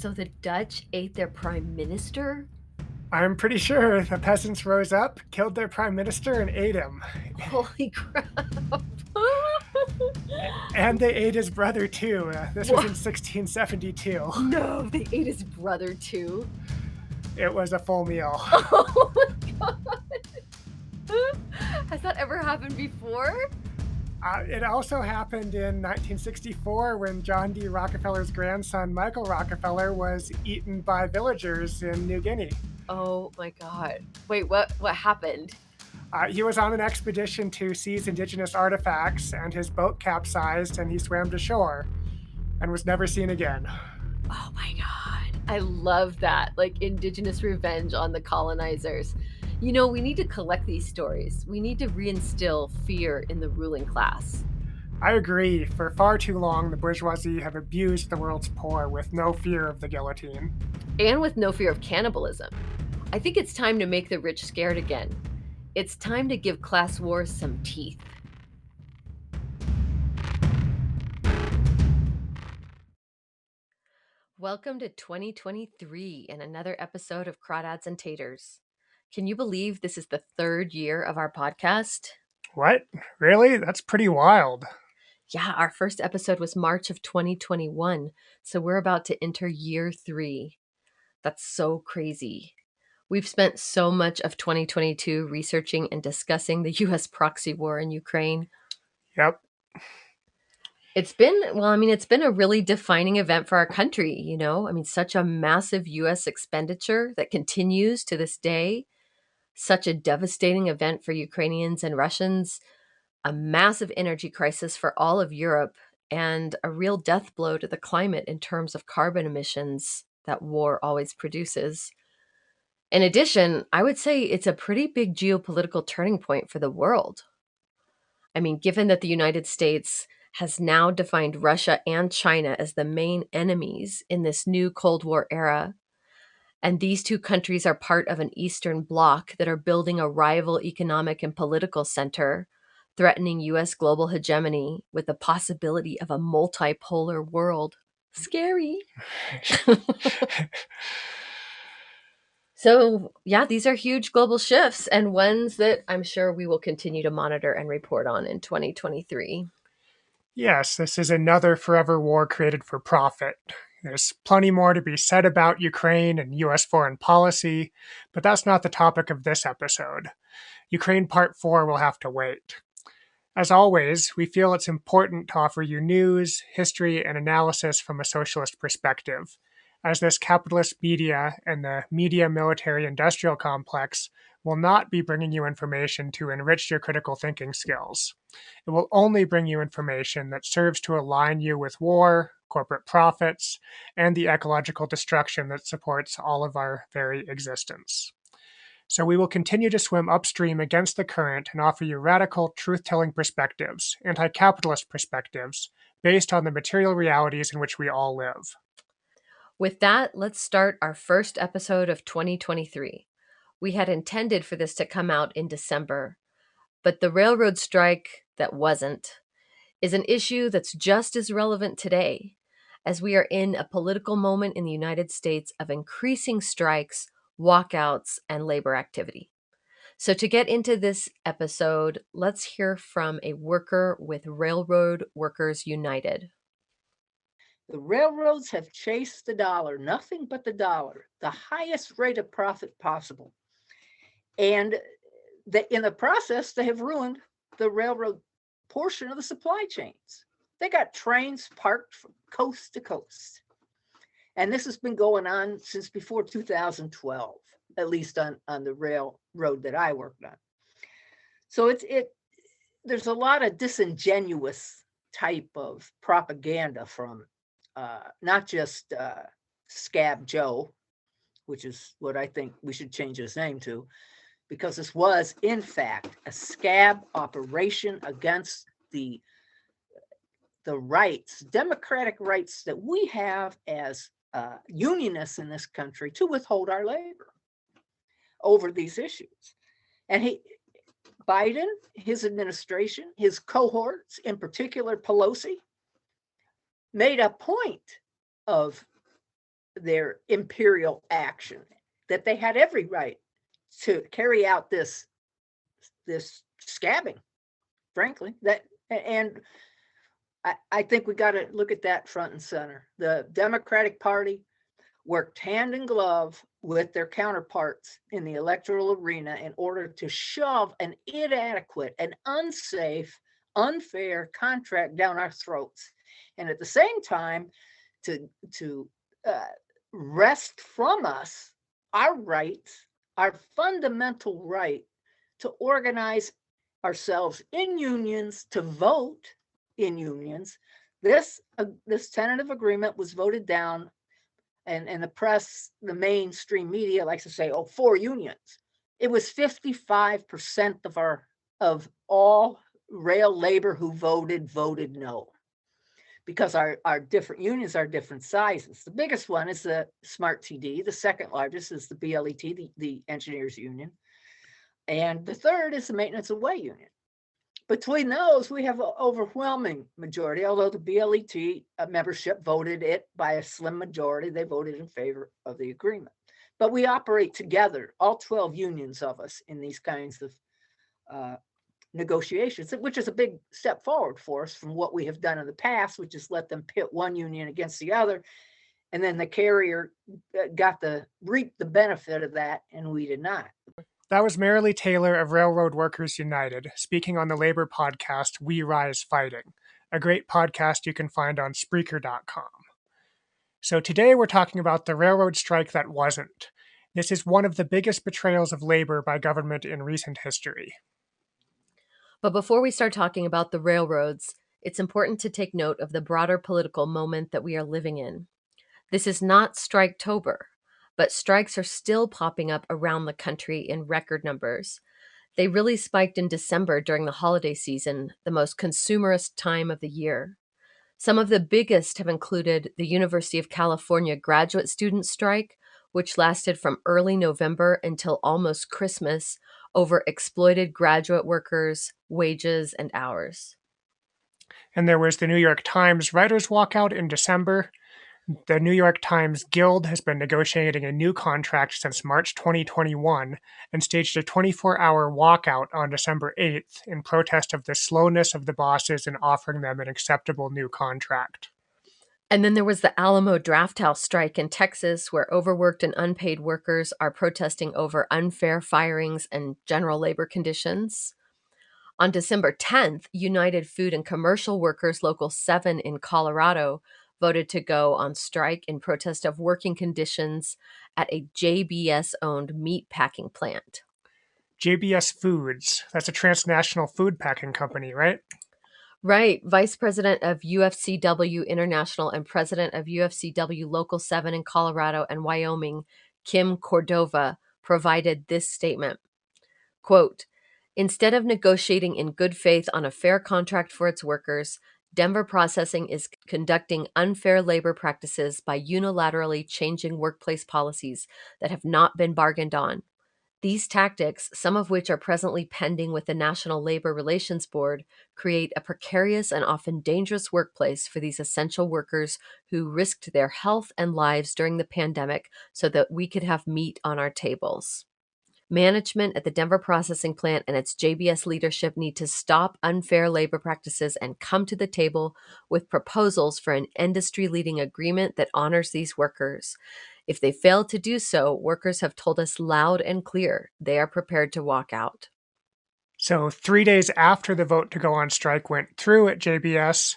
So the Dutch ate their prime minister? I'm pretty sure the peasants rose up, killed their prime minister, and ate him. Holy crap. And they ate his brother too. Uh, this was in 1672. no, they ate his brother too. It was a full meal. Oh my god. Has that ever happened before? Uh, it also happened in 1964 when John D. Rockefeller's grandson, Michael Rockefeller, was eaten by villagers in New Guinea. Oh my god. Wait, what what happened? Uh, he was on an expedition to seize indigenous artifacts, and his boat capsized and he swam to shore and was never seen again. Oh my god. I love that. Like indigenous revenge on the colonizers. You know, we need to collect these stories. We need to reinstill fear in the ruling class. I agree. For far too long, the bourgeoisie have abused the world's poor with no fear of the guillotine. And with no fear of cannibalism. I think it's time to make the rich scared again. It's time to give class wars some teeth. Welcome to 2023 and another episode of Crawdads and Taters. Can you believe this is the third year of our podcast? What? Really? That's pretty wild. Yeah, our first episode was March of 2021, so we're about to enter year three. That's so crazy. We've spent so much of 2022 researching and discussing the US proxy war in Ukraine. Yep. It's been, well, I mean, it's been a really defining event for our country, you know? I mean, such a massive US expenditure that continues to this day, such a devastating event for Ukrainians and Russians, a massive energy crisis for all of Europe, and a real death blow to the climate in terms of carbon emissions that war always produces. In addition, I would say it's a pretty big geopolitical turning point for the world. I mean, given that the United States has now defined Russia and China as the main enemies in this new Cold War era, and these two countries are part of an Eastern bloc that are building a rival economic and political center, threatening US global hegemony with the possibility of a multipolar world. Scary. So, yeah, these are huge global shifts and ones that I'm sure we will continue to monitor and report on in 2023. Yes, this is another forever war created for profit. There's plenty more to be said about Ukraine and US foreign policy, but that's not the topic of this episode. Ukraine Part 4 will have to wait. As always, we feel it's important to offer you news, history, and analysis from a socialist perspective as this capitalist media and the media military industrial complex will not be bringing you information to enrich your critical thinking skills. It will only bring you information that serves to align you with war, corporate profits, and the ecological destruction that supports all of our very existence. So we will continue to swim upstream against the current and offer you radical truth telling perspectives, anti capitalist perspectives, based on the material realities in which we all live. With that, let's start our first episode of 2023. We had intended for this to come out in December, but the railroad strike that wasn't is an issue that's just as relevant today, as we are in a political moment in the United States of increasing strikes, walkouts, and labor activity. So, to get into this episode, let's hear from a worker with Railroad Workers United. The railroads have chased the dollar, nothing but the dollar, the highest rate of profit possible. And that in the process, they have ruined the railroad portion of the supply chains. They got trains parked from coast to coast. And this has been going on since before 2012, at least on, on the railroad that I worked on. So it's it there's a lot of disingenuous type of propaganda from uh, not just uh, Scab Joe, which is what I think we should change his name to, because this was, in fact, a scab operation against the the rights, democratic rights that we have as uh, unionists in this country to withhold our labor over these issues. And he, Biden, his administration, his cohorts, in particular Pelosi, made a point of their imperial action, that they had every right to carry out this this scabbing, frankly. That and I, think we got to look at that front and center. The Democratic Party worked hand in glove with their counterparts in the electoral arena in order to shove an inadequate and unsafe, unfair contract down our throats. And at the same time, to, to uh, wrest from us our rights, our fundamental right to organize ourselves in unions, to vote in unions. This uh, this tentative agreement was voted down and, and the press, the mainstream media likes to say, oh, four unions. It was 55% of our of all rail labor who voted voted no because our, our different unions are different sizes. The biggest one is the Smart TD. The second largest is the BLET, the, the engineers union. And the third is the maintenance of way union. Between those, we have an overwhelming majority, although the BLET uh, membership voted it by a slim majority. They voted in favor of the agreement. But we operate together, all 12 unions of us, in these kinds of uh, negotiations, which is a big step forward for us from what we have done in the past, which is let them pit one union against the other. And then the carrier uh, got the reap the benefit of that, and we did not. That was Marilee Taylor of Railroad Workers United speaking on the labor podcast We Rise Fighting, a great podcast you can find on Spreaker.com. So today we're talking about the railroad strike that wasn't. This is one of the biggest betrayals of labor by government in recent history. But before we start talking about the railroads, it's important to take note of the broader political moment that we are living in. This is not Striketober but strikes are still popping up around the country in record numbers. They really spiked in December during the holiday season, the most consumerist time of the year. Some of the biggest have included the University of California graduate student strike, which lasted from early November until almost Christmas over exploited graduate workers, wages, and hours. And there was the New York Times writers' walkout in December, the New York Times Guild has been negotiating a new contract since March 2021 and staged a 24 hour walkout on December 8th in protest of the slowness of the bosses in offering them an acceptable new contract. And then there was the Alamo Drafthouse strike in Texas, where overworked and unpaid workers are protesting over unfair firings and general labor conditions. On December 10th, United Food and Commercial Workers Local 7 in Colorado voted to go on strike in protest of working conditions at a JBS owned meat packing plant. JBS Foods, that's a transnational food packing company, right? Right. Vice President of UFCW International and President of UFCW Local 7 in Colorado and Wyoming, Kim Cordova, provided this statement. Quote, Instead of negotiating in good faith on a fair contract for its workers, Denver Processing is conducting unfair labor practices by unilaterally changing workplace policies that have not been bargained on. These tactics, some of which are presently pending with the National Labor Relations Board, create a precarious and often dangerous workplace for these essential workers who risked their health and lives during the pandemic so that we could have meat on our tables. Management at the Denver processing plant and its JBS leadership need to stop unfair labor practices and come to the table with proposals for an industry leading agreement that honors these workers. If they fail to do so, workers have told us loud and clear they are prepared to walk out. So, three days after the vote to go on strike went through at JBS,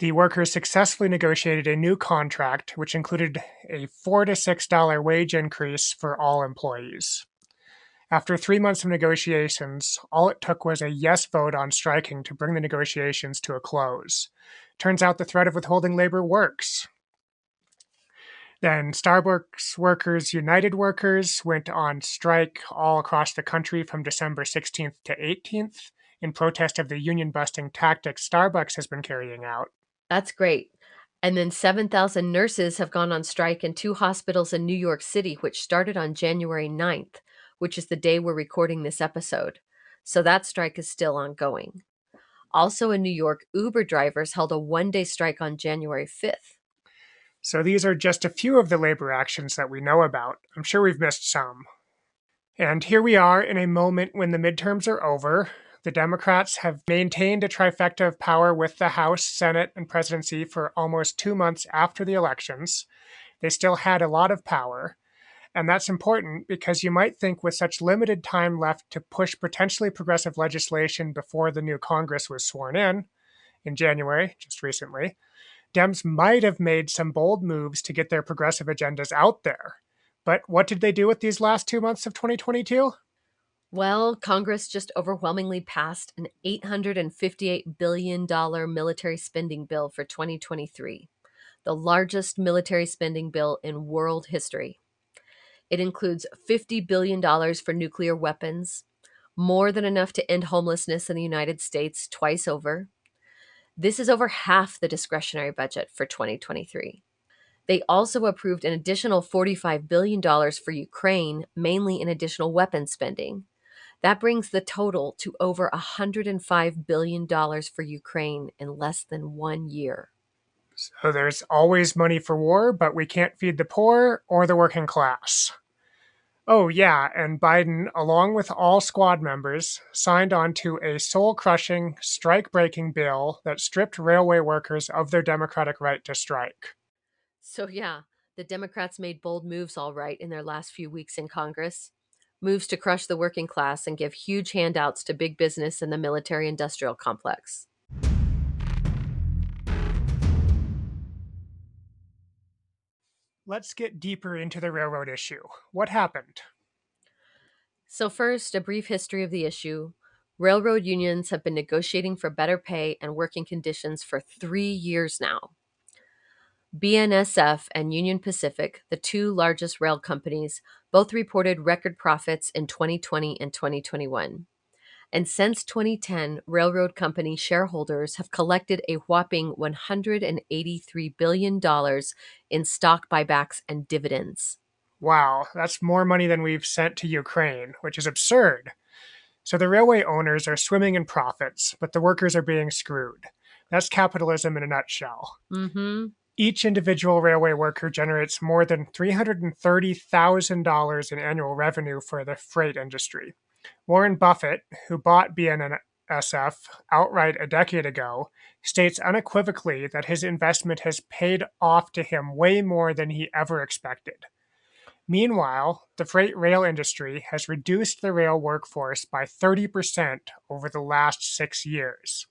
the workers successfully negotiated a new contract, which included a four to six dollar wage increase for all employees. After three months of negotiations, all it took was a yes vote on striking to bring the negotiations to a close. Turns out the threat of withholding labor works. Then Starbucks Workers United Workers went on strike all across the country from December 16th to 18th in protest of the union busting tactics Starbucks has been carrying out. That's great. And then 7,000 nurses have gone on strike in two hospitals in New York City, which started on January 9th which is the day we're recording this episode. So that strike is still ongoing. Also in New York, Uber drivers held a one day strike on January 5th. So these are just a few of the labor actions that we know about. I'm sure we've missed some. And here we are in a moment when the midterms are over. The Democrats have maintained a trifecta of power with the House, Senate, and presidency for almost two months after the elections. They still had a lot of power. And that's important because you might think, with such limited time left to push potentially progressive legislation before the new Congress was sworn in in January, just recently, Dems might have made some bold moves to get their progressive agendas out there. But what did they do with these last two months of 2022? Well, Congress just overwhelmingly passed an $858 billion military spending bill for 2023, the largest military spending bill in world history. It includes $50 billion for nuclear weapons, more than enough to end homelessness in the United States twice over, this is over half the discretionary budget for 2023. They also approved an additional $45 billion for Ukraine, mainly in additional weapon spending. That brings the total to over $105 billion for Ukraine in less than one year. So there's always money for war, but we can't feed the poor or the working class. Oh, yeah, and Biden, along with all squad members, signed on to a soul crushing, strike breaking bill that stripped railway workers of their democratic right to strike. So, yeah, the Democrats made bold moves, all right, in their last few weeks in Congress. Moves to crush the working class and give huge handouts to big business and the military industrial complex. Let's get deeper into the railroad issue. What happened? So, first, a brief history of the issue. Railroad unions have been negotiating for better pay and working conditions for three years now. BNSF and Union Pacific, the two largest rail companies, both reported record profits in 2020 and 2021. And since 2010, railroad company shareholders have collected a whopping $183 billion in stock buybacks and dividends. Wow, that's more money than we've sent to Ukraine, which is absurd. So the railway owners are swimming in profits, but the workers are being screwed. That's capitalism in a nutshell. Mm-hmm. Each individual railway worker generates more than $330,000 in annual revenue for the freight industry. Warren Buffett, who bought BNSF outright a decade ago, states unequivocally that his investment has paid off to him way more than he ever expected. Meanwhile, the freight rail industry has reduced the rail workforce by 30% over the last six years.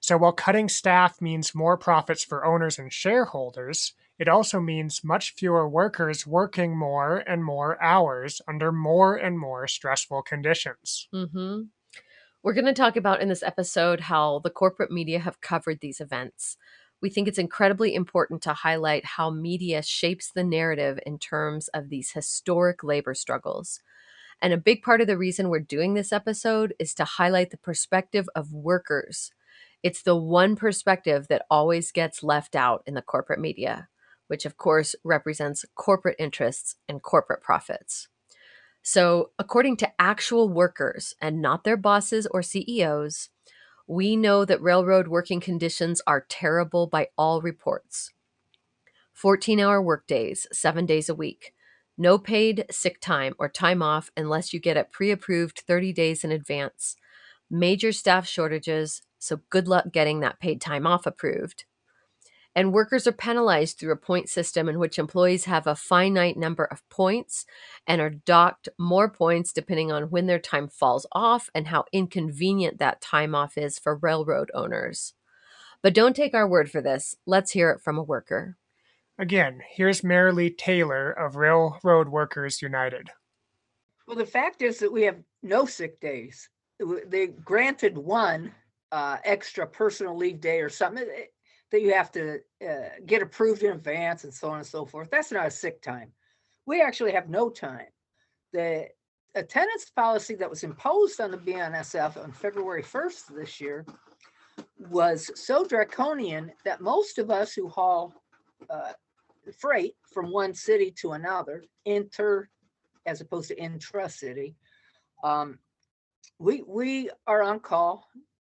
So while cutting staff means more profits for owners and shareholders, it also means much fewer workers working more and more hours under more and more stressful conditions. Mm-hmm. We're going to talk about in this episode how the corporate media have covered these events. We think it's incredibly important to highlight how media shapes the narrative in terms of these historic labor struggles. And a big part of the reason we're doing this episode is to highlight the perspective of workers. It's the one perspective that always gets left out in the corporate media which of course represents corporate interests and corporate profits. So, according to actual workers and not their bosses or CEOs, we know that railroad working conditions are terrible by all reports. 14 hour workdays, seven days a week, no paid sick time or time off unless you get it pre approved 30 days in advance, major staff shortages, so good luck getting that paid time off approved and workers are penalized through a point system in which employees have a finite number of points and are docked more points depending on when their time falls off and how inconvenient that time off is for railroad owners. But don't take our word for this. Let's hear it from a worker. Again, here's Marilee Taylor of Railroad Workers United. Well, the fact is that we have no sick days. They granted one uh, extra personal leave day or something that you have to uh, get approved in advance and so on and so forth. That's not a sick time. We actually have no time. The attendance policy that was imposed on the BNSF on February 1st this year was so draconian that most of us who haul uh, freight from one city to another, inter as opposed to intra city, um, we we are on call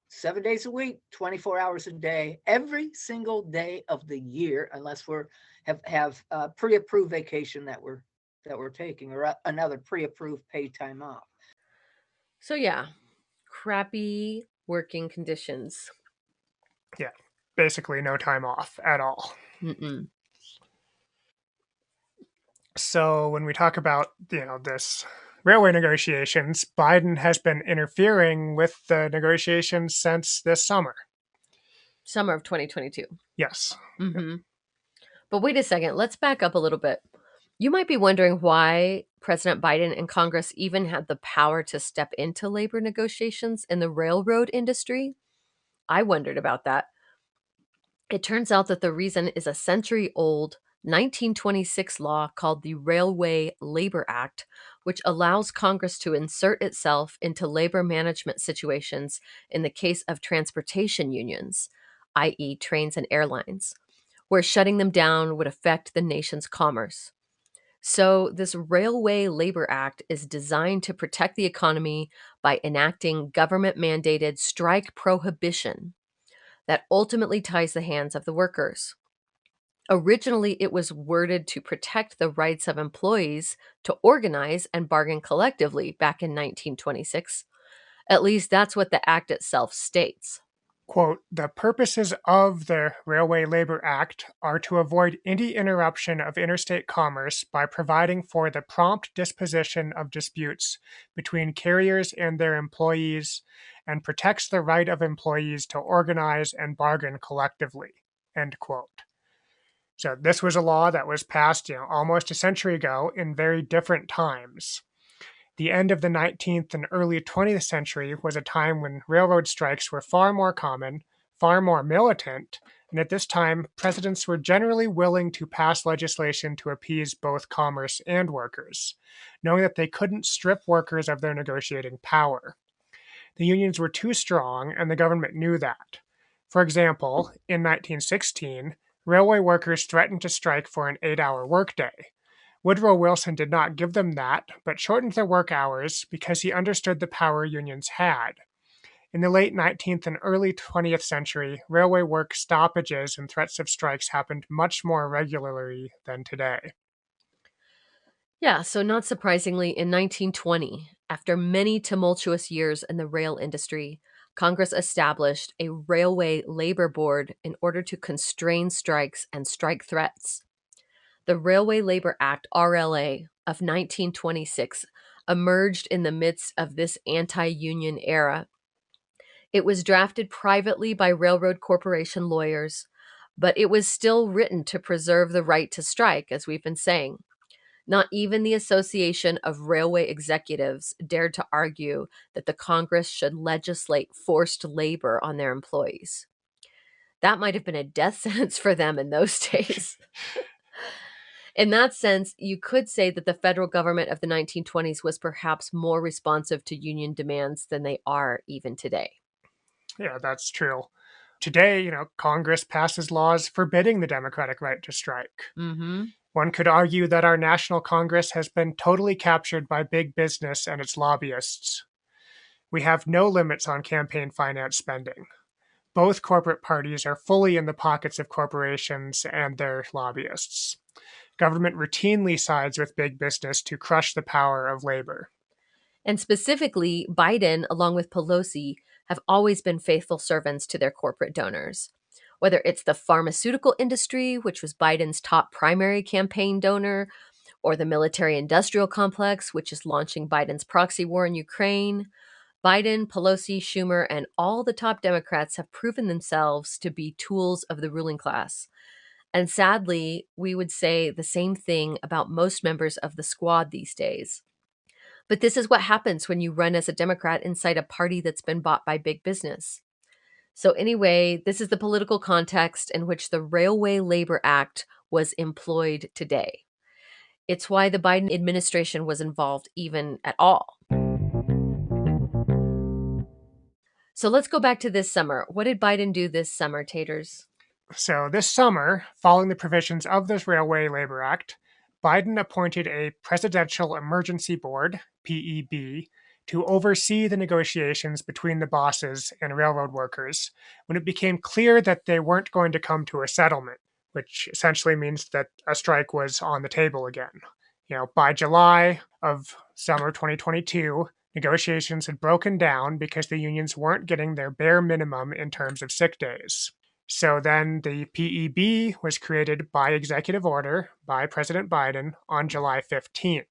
seven days a week, 24 hours a day, every single day of the year, unless we're have have a pre-approved vacation that we're that we're taking or a, another pre-approved paid time off. So yeah, crappy working conditions. Yeah, basically no time off at all. Mm-mm. So when we talk about you know this railway negotiations, Biden has been interfering with the negotiations since this summer. Summer of 2022. Yes. Mm-hmm. But wait a second, let's back up a little bit. You might be wondering why President Biden and Congress even had the power to step into labor negotiations in the railroad industry. I wondered about that. It turns out that the reason is a century old 1926 law called the Railway Labor Act, which allows Congress to insert itself into labor management situations in the case of transportation unions, i.e., trains and airlines, where shutting them down would affect the nation's commerce. So, this Railway Labor Act is designed to protect the economy by enacting government mandated strike prohibition that ultimately ties the hands of the workers. Originally, it was worded to protect the rights of employees to organize and bargain collectively back in 1926. At least that's what the act itself states. Quote, the purposes of the Railway Labor Act are to avoid any interruption of interstate commerce by providing for the prompt disposition of disputes between carriers and their employees and protects the right of employees to organize and bargain collectively. End quote. So this was a law that was passed, you know, almost a century ago in very different times. The end of the 19th and early 20th century was a time when railroad strikes were far more common, far more militant, and at this time, presidents were generally willing to pass legislation to appease both commerce and workers, knowing that they couldn't strip workers of their negotiating power. The unions were too strong, and the government knew that. For example, in 1916, railway workers threatened to strike for an eight hour workday. Woodrow Wilson did not give them that, but shortened their work hours because he understood the power unions had. In the late 19th and early 20th century, railway work stoppages and threats of strikes happened much more regularly than today. Yeah, so not surprisingly, in 1920, after many tumultuous years in the rail industry, Congress established a Railway Labor Board in order to constrain strikes and strike threats. The Railway Labor Act, RLA, of 1926 emerged in the midst of this anti union era. It was drafted privately by railroad corporation lawyers, but it was still written to preserve the right to strike, as we've been saying. Not even the Association of Railway Executives dared to argue that the Congress should legislate forced labor on their employees. That might have been a death sentence for them in those days. in that sense, you could say that the federal government of the 1920s was perhaps more responsive to union demands than they are even today. Yeah, that's true. Today, you know, Congress passes laws forbidding the democratic right to strike. Mm-hmm. One could argue that our National Congress has been totally captured by big business and its lobbyists. We have no limits on campaign finance spending. Both corporate parties are fully in the pockets of corporations and their lobbyists. Government routinely sides with big business to crush the power of labor. And specifically, Biden, along with Pelosi, have always been faithful servants to their corporate donors whether it's the pharmaceutical industry, which was Biden's top primary campaign donor, or the military industrial complex, which is launching Biden's proxy war in Ukraine. Biden, Pelosi, Schumer, and all the top Democrats have proven themselves to be tools of the ruling class. And sadly, we would say the same thing about most members of the squad these days. But this is what happens when you run as a Democrat inside a party that's been bought by big business. So, anyway, this is the political context in which the Railway Labor Act was employed today. It's why the Biden administration was involved even at all. So let's go back to this summer. What did Biden do this summer, Taters? So, this summer, following the provisions of this Railway Labor Act, Biden appointed a Presidential Emergency Board, PEB, to oversee the negotiations between the bosses and railroad workers when it became clear that they weren't going to come to a settlement, which essentially means that a strike was on the table again. You know, by July of summer 2022, negotiations had broken down because the unions weren't getting their bare minimum in terms of sick days. So then the PEB was created by executive order by President Biden on July 15th.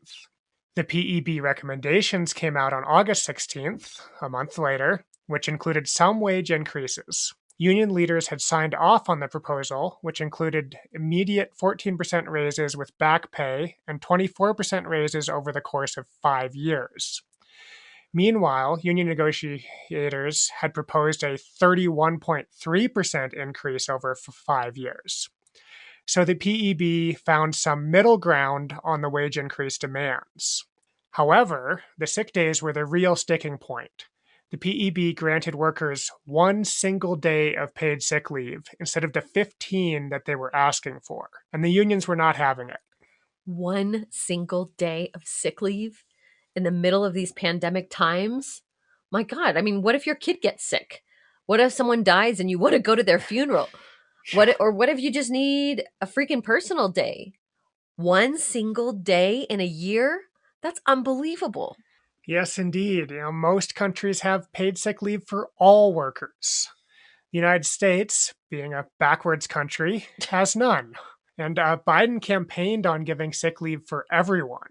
The PEB recommendations came out on August 16th, a month later, which included some wage increases. Union leaders had signed off on the proposal, which included immediate 14% raises with back pay and 24% raises over the course of five years. Meanwhile, union negotiators had proposed a 31.3% increase over five years. So the PEB found some middle ground on the wage increase demands. However, the sick days were the real sticking point. The PEB granted workers one single day of paid sick leave instead of the 15 that they were asking for, and the unions were not having it. One single day of sick leave? in the middle of these pandemic times. My God, I mean, what if your kid gets sick? What if someone dies and you want to go to their funeral? What or what if you just need a freaking personal day? One single day in a year? That's unbelievable. Yes, indeed. You know, most countries have paid sick leave for all workers. The United States, being a backwards country, has none. And uh, Biden campaigned on giving sick leave for everyone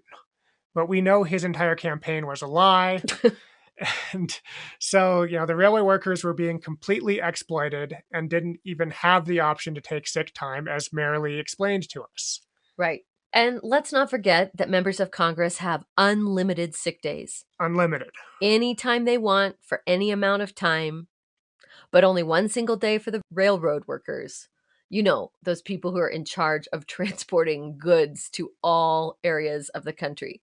but we know his entire campaign was a lie. and so, you know, the railway workers were being completely exploited and didn't even have the option to take sick time, as Marilee explained to us. Right. And let's not forget that members of Congress have unlimited sick days. Unlimited. Anytime they want, for any amount of time, but only one single day for the railroad workers. You know, those people who are in charge of transporting goods to all areas of the country.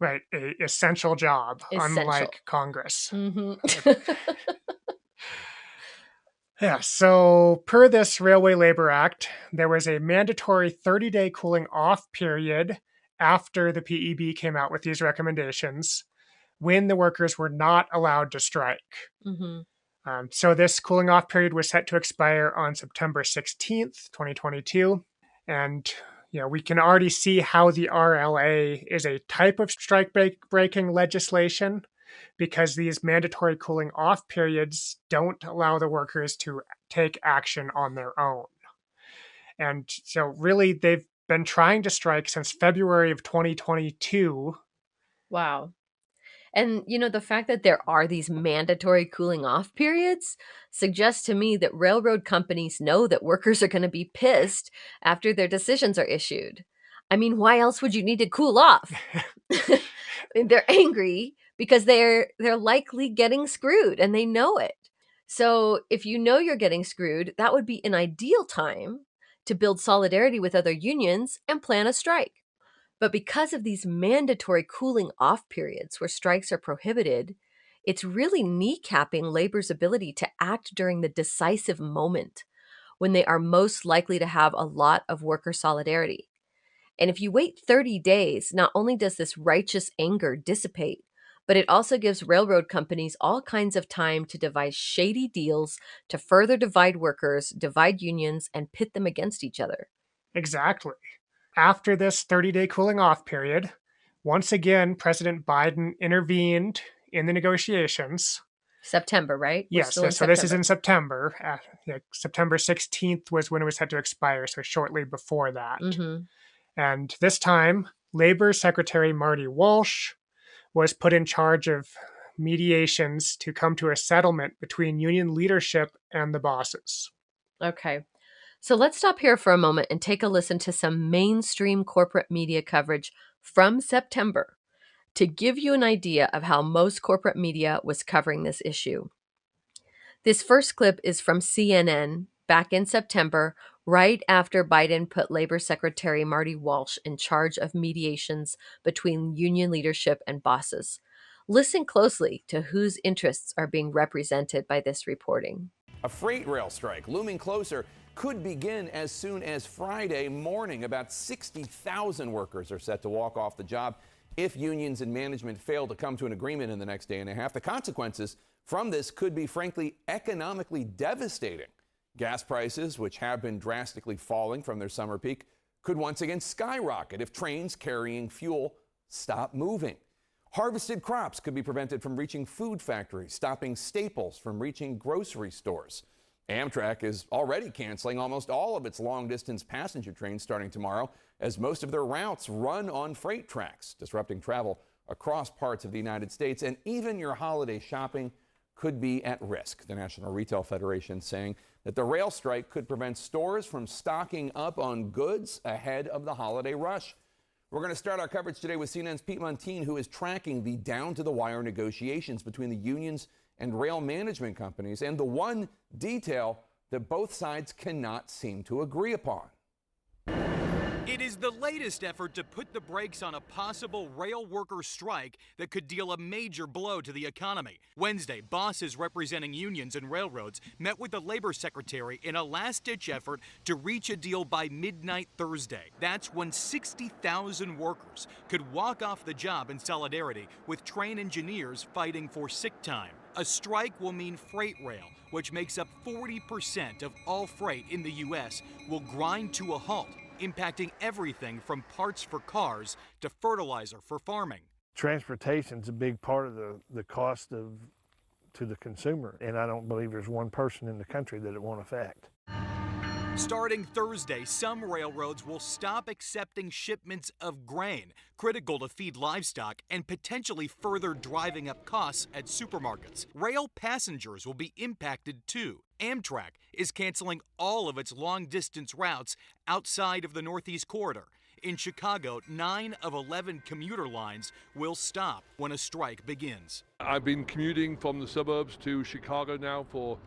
Right, a essential job, essential. unlike Congress. Mm-hmm. yeah, so per this Railway Labor Act, there was a mandatory 30 day cooling off period after the PEB came out with these recommendations when the workers were not allowed to strike. Mm-hmm. Um, so this cooling off period was set to expire on September 16th, 2022. And you know, we can already see how the RLA is a type of strike break breaking legislation because these mandatory cooling off periods don't allow the workers to take action on their own. And so, really, they've been trying to strike since February of 2022. Wow. And, you know, the fact that there are these mandatory cooling off periods suggests to me that railroad companies know that workers are going to be pissed after their decisions are issued. I mean, why else would you need to cool off? they're angry because they're they're likely getting screwed and they know it. So, if you know you're getting screwed, that would be an ideal time to build solidarity with other unions and plan a strike. But because of these mandatory cooling off periods where strikes are prohibited, it's really kneecapping labor's ability to act during the decisive moment when they are most likely to have a lot of worker solidarity. And if you wait 30 days, not only does this righteous anger dissipate, but it also gives railroad companies all kinds of time to devise shady deals to further divide workers, divide unions, and pit them against each other. Exactly after this 30 day cooling off period, once again, President Biden intervened in the negotiations. September, right? We're yes. So September. this is in September. Uh, yeah, September 16th was when it was set to expire, so shortly before that. Mm-hmm. And this time, Labor Secretary Marty Walsh was put in charge of mediations to come to a settlement between union leadership and the bosses. Okay. So let's stop here for a moment and take a listen to some mainstream corporate media coverage from September to give you an idea of how most corporate media was covering this issue. This first clip is from CNN back in September, right after Biden put Labor Secretary Marty Walsh in charge of mediations between union leadership and bosses. Listen closely to whose interests are being represented by this reporting. A freight rail strike looming closer could begin as soon as Friday morning. About 60,000 workers are set to walk off the job If unions and management fail to come to an agreement in the next day and a half, the consequences from this could be, frankly, economically devastating. Gas prices, which have been drastically falling from their summer peak, could once again skyrocket if trains carrying fuel stop moving. Harvested crops could be prevented from reaching food factories, stopping staples from reaching grocery stores. Amtrak is already canceling almost all of its long distance passenger trains starting tomorrow, as most of their routes run on freight tracks, disrupting travel across parts of the United States. And even your holiday shopping could be at risk. The National Retail Federation saying that the rail strike could prevent stores from stocking up on goods ahead of the holiday rush. We're going to start our coverage today with CNN's Pete Muntean, who is tracking the down to the wire negotiations between the unions and rail management companies, and the one detail that both sides cannot seem to agree upon. It is the latest effort to put the brakes on a possible rail worker strike that could deal a major blow to the economy. Wednesday, bosses representing unions and railroads met with the labor secretary in a last ditch effort to reach a deal by midnight Thursday. That's when 60,000 workers could walk off the job in solidarity with train engineers fighting for sick time. A strike will mean freight rail, which makes up 40% of all freight in the U.S., will grind to a halt impacting everything from parts for cars to fertilizer for farming. Transportation is a big part of the, the cost of to the consumer, and I don't believe there's one person in the country that it won't affect. Starting Thursday, some railroads will stop accepting shipments of grain, critical to feed livestock and potentially further driving up costs at supermarkets. Rail passengers will be impacted too. Amtrak is canceling all of its long distance routes outside of the Northeast Corridor. In Chicago, 9 of 11 commuter lines will stop when a strike begins. I've been commuting from the suburbs to Chicago now for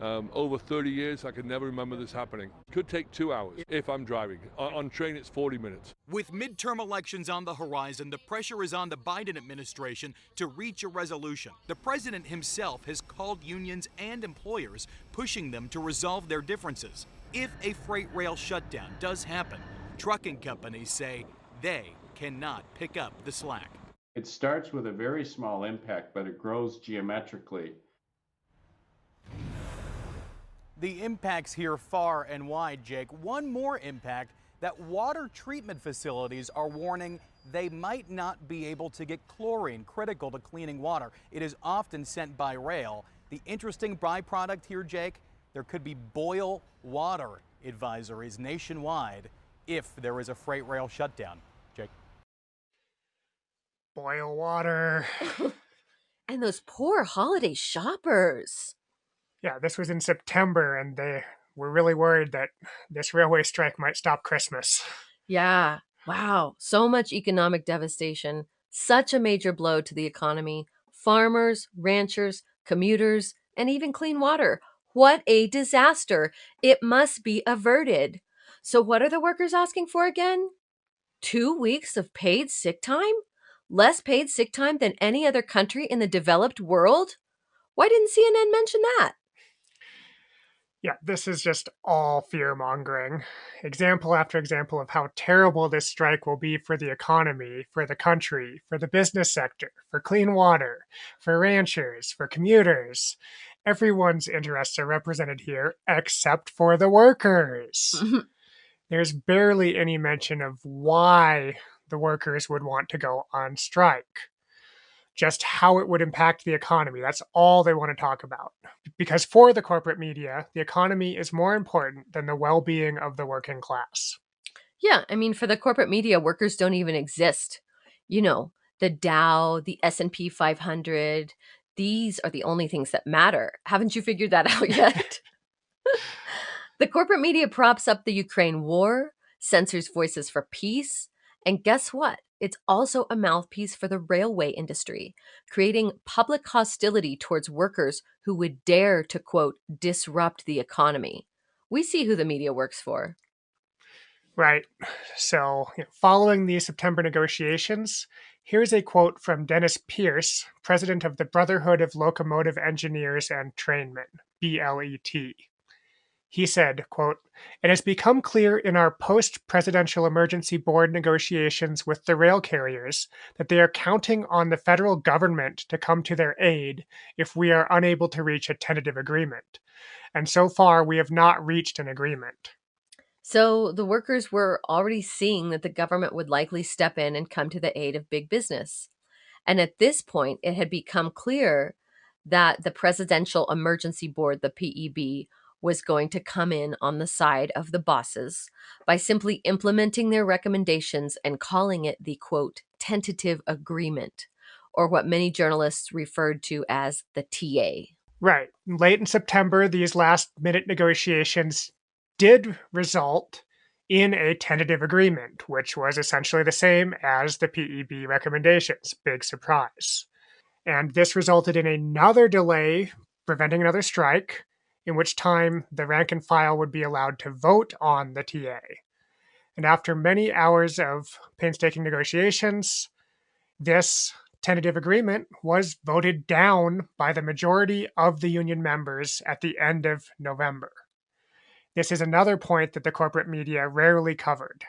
um, over 30 years, I can never remember this happening. Could take two hours if I'm driving. On, on train, it's 40 minutes. With midterm elections on the horizon, the pressure is on the Biden administration to reach a resolution. The president himself has called unions and employers, pushing them to resolve their differences. If a freight rail shutdown does happen, trucking companies say they cannot pick up the slack. It starts with a very small impact, but it grows geometrically. The impacts here far and wide, Jake. One more impact that water treatment facilities are warning they might not be able to get chlorine critical to cleaning water. It is often sent by rail. The interesting byproduct here, Jake, there could be boil water advisories nationwide if there is a freight rail shutdown. Jake. Boil water. and those poor holiday shoppers. Yeah, this was in September, and they were really worried that this railway strike might stop Christmas. Yeah. Wow. So much economic devastation. Such a major blow to the economy. Farmers, ranchers, commuters, and even clean water. What a disaster. It must be averted. So, what are the workers asking for again? Two weeks of paid sick time? Less paid sick time than any other country in the developed world? Why didn't CNN mention that? Yeah, this is just all fear mongering. Example after example of how terrible this strike will be for the economy, for the country, for the business sector, for clean water, for ranchers, for commuters. Everyone's interests are represented here except for the workers. There's barely any mention of why the workers would want to go on strike just how it would impact the economy. That's all they want to talk about. Because for the corporate media, the economy is more important than the well being of the working class. Yeah, I mean, for the corporate media, workers don't even exist. You know, the Dow, the S&P 500, these are the only things that matter. Haven't you figured that out yet? the corporate media props up the Ukraine war, censors voices for peace, and guess what? It's also a mouthpiece for the railway industry, creating public hostility towards workers who would dare to, quote, disrupt the economy. We see who the media works for. Right. So, you know, following the September negotiations, here's a quote from Dennis Pierce, president of the Brotherhood of Locomotive Engineers and Trainmen, BLET. He said, quote, It has become clear in our post presidential emergency board negotiations with the rail carriers that they are counting on the federal government to come to their aid if we are unable to reach a tentative agreement. And so far, we have not reached an agreement. So the workers were already seeing that the government would likely step in and come to the aid of big business. And at this point, it had become clear that the Presidential Emergency Board, the PEB, was going to come in on the side of the bosses by simply implementing their recommendations and calling it the quote, tentative agreement, or what many journalists referred to as the TA. Right. Late in September, these last minute negotiations did result in a tentative agreement, which was essentially the same as the PEB recommendations. Big surprise. And this resulted in another delay, preventing another strike, in which time the rank and file would be allowed to vote on the TA. And after many hours of painstaking negotiations, this tentative agreement was voted down by the majority of the union members at the end of November. This is another point that the corporate media rarely covered.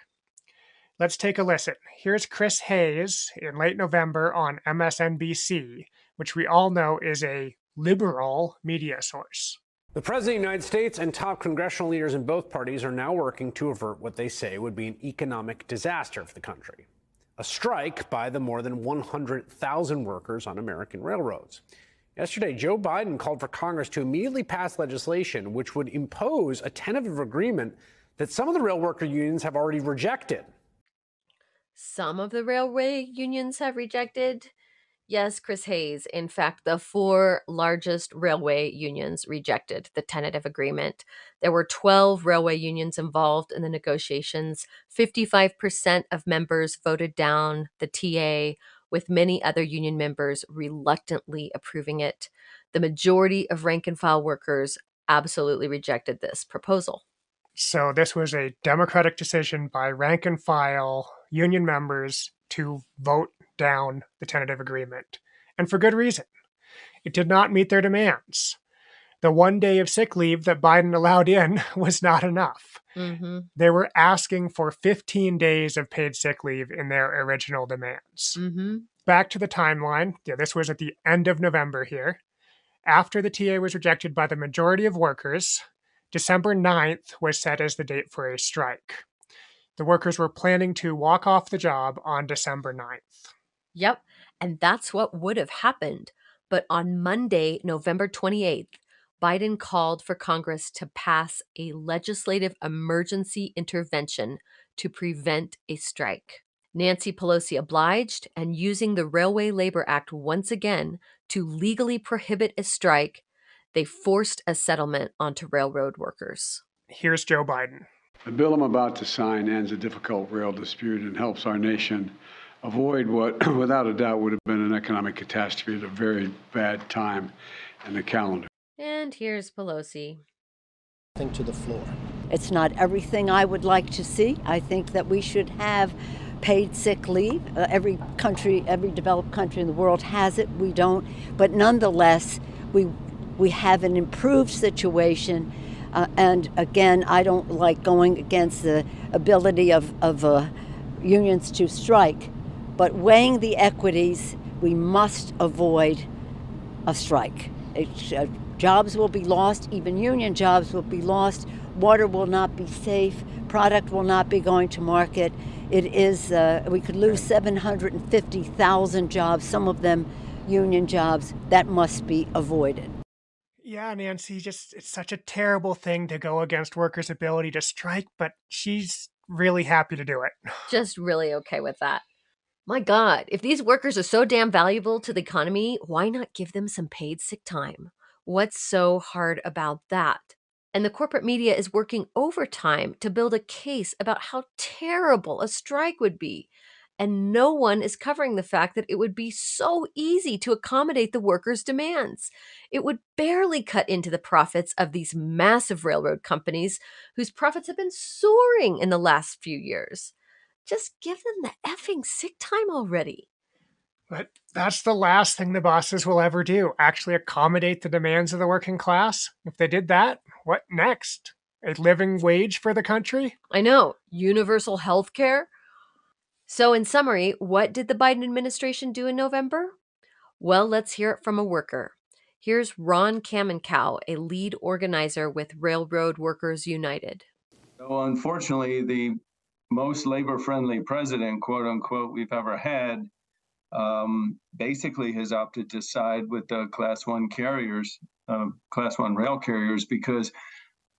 Let's take a listen. Here's Chris Hayes in late November on MSNBC, which we all know is a liberal media source. The President of the United States and top congressional leaders in both parties are now working to avert what they say would be an economic disaster for the country a strike by the more than 100,000 workers on American railroads. Yesterday, Joe Biden called for Congress to immediately pass legislation which would impose a tentative agreement that some of the rail worker unions have already rejected. Some of the railway unions have rejected. Yes, Chris Hayes. In fact, the four largest railway unions rejected the tentative agreement. There were 12 railway unions involved in the negotiations. 55% of members voted down the TA, with many other union members reluctantly approving it. The majority of rank and file workers absolutely rejected this proposal. So, this was a democratic decision by rank and file union members to vote down the tentative agreement, and for good reason. It did not meet their demands. The one day of sick leave that Biden allowed in was not enough. Mm-hmm. They were asking for 15 days of paid sick leave in their original demands. Mm-hmm. Back to the timeline. Yeah, this was at the end of November here. After the TA was rejected by the majority of workers, December 9th was set as the date for a strike. The workers were planning to walk off the job on December 9th. Yep. And that's what would have happened. But on Monday, November 28th, Biden called for Congress to pass a legislative emergency intervention to prevent a strike. Nancy Pelosi obliged, and using the Railway Labor Act once again to legally prohibit a strike, they forced a settlement onto railroad workers. Here's Joe Biden. The bill I'm about to sign ends a difficult rail dispute and helps our nation avoid what, without a doubt, would have been an economic catastrophe at a very bad time in the calendar. And here's Pelosi. To the floor. It's not everything I would like to see. I think that we should have paid sick leave. Uh, every country, every developed country in the world has it. We don't. But nonetheless, we we have an improved situation. Uh, and again, I don't like going against the ability of, of uh, unions to strike. But weighing the equities, we must avoid a strike. It, uh, jobs will be lost, even union jobs will be lost. Water will not be safe. Product will not be going to market. It is, uh, we could lose 750,000 jobs, some of them union jobs. That must be avoided. Yeah, Nancy, just it's such a terrible thing to go against workers' ability to strike, but she's really happy to do it. Just really okay with that. My God, if these workers are so damn valuable to the economy, why not give them some paid sick time? What's so hard about that? And the corporate media is working overtime to build a case about how terrible a strike would be. And no one is covering the fact that it would be so easy to accommodate the workers' demands. It would barely cut into the profits of these massive railroad companies whose profits have been soaring in the last few years. Just give them the effing sick time already. But that's the last thing the bosses will ever do actually accommodate the demands of the working class. If they did that, what next? A living wage for the country? I know. Universal health care? So, in summary, what did the Biden administration do in November? Well, let's hear it from a worker. Here's Ron Kaminkow, a lead organizer with Railroad Workers United. So, unfortunately, the most labor friendly president, quote unquote, we've ever had um, basically has opted to side with the class one carriers, uh, class one rail carriers, because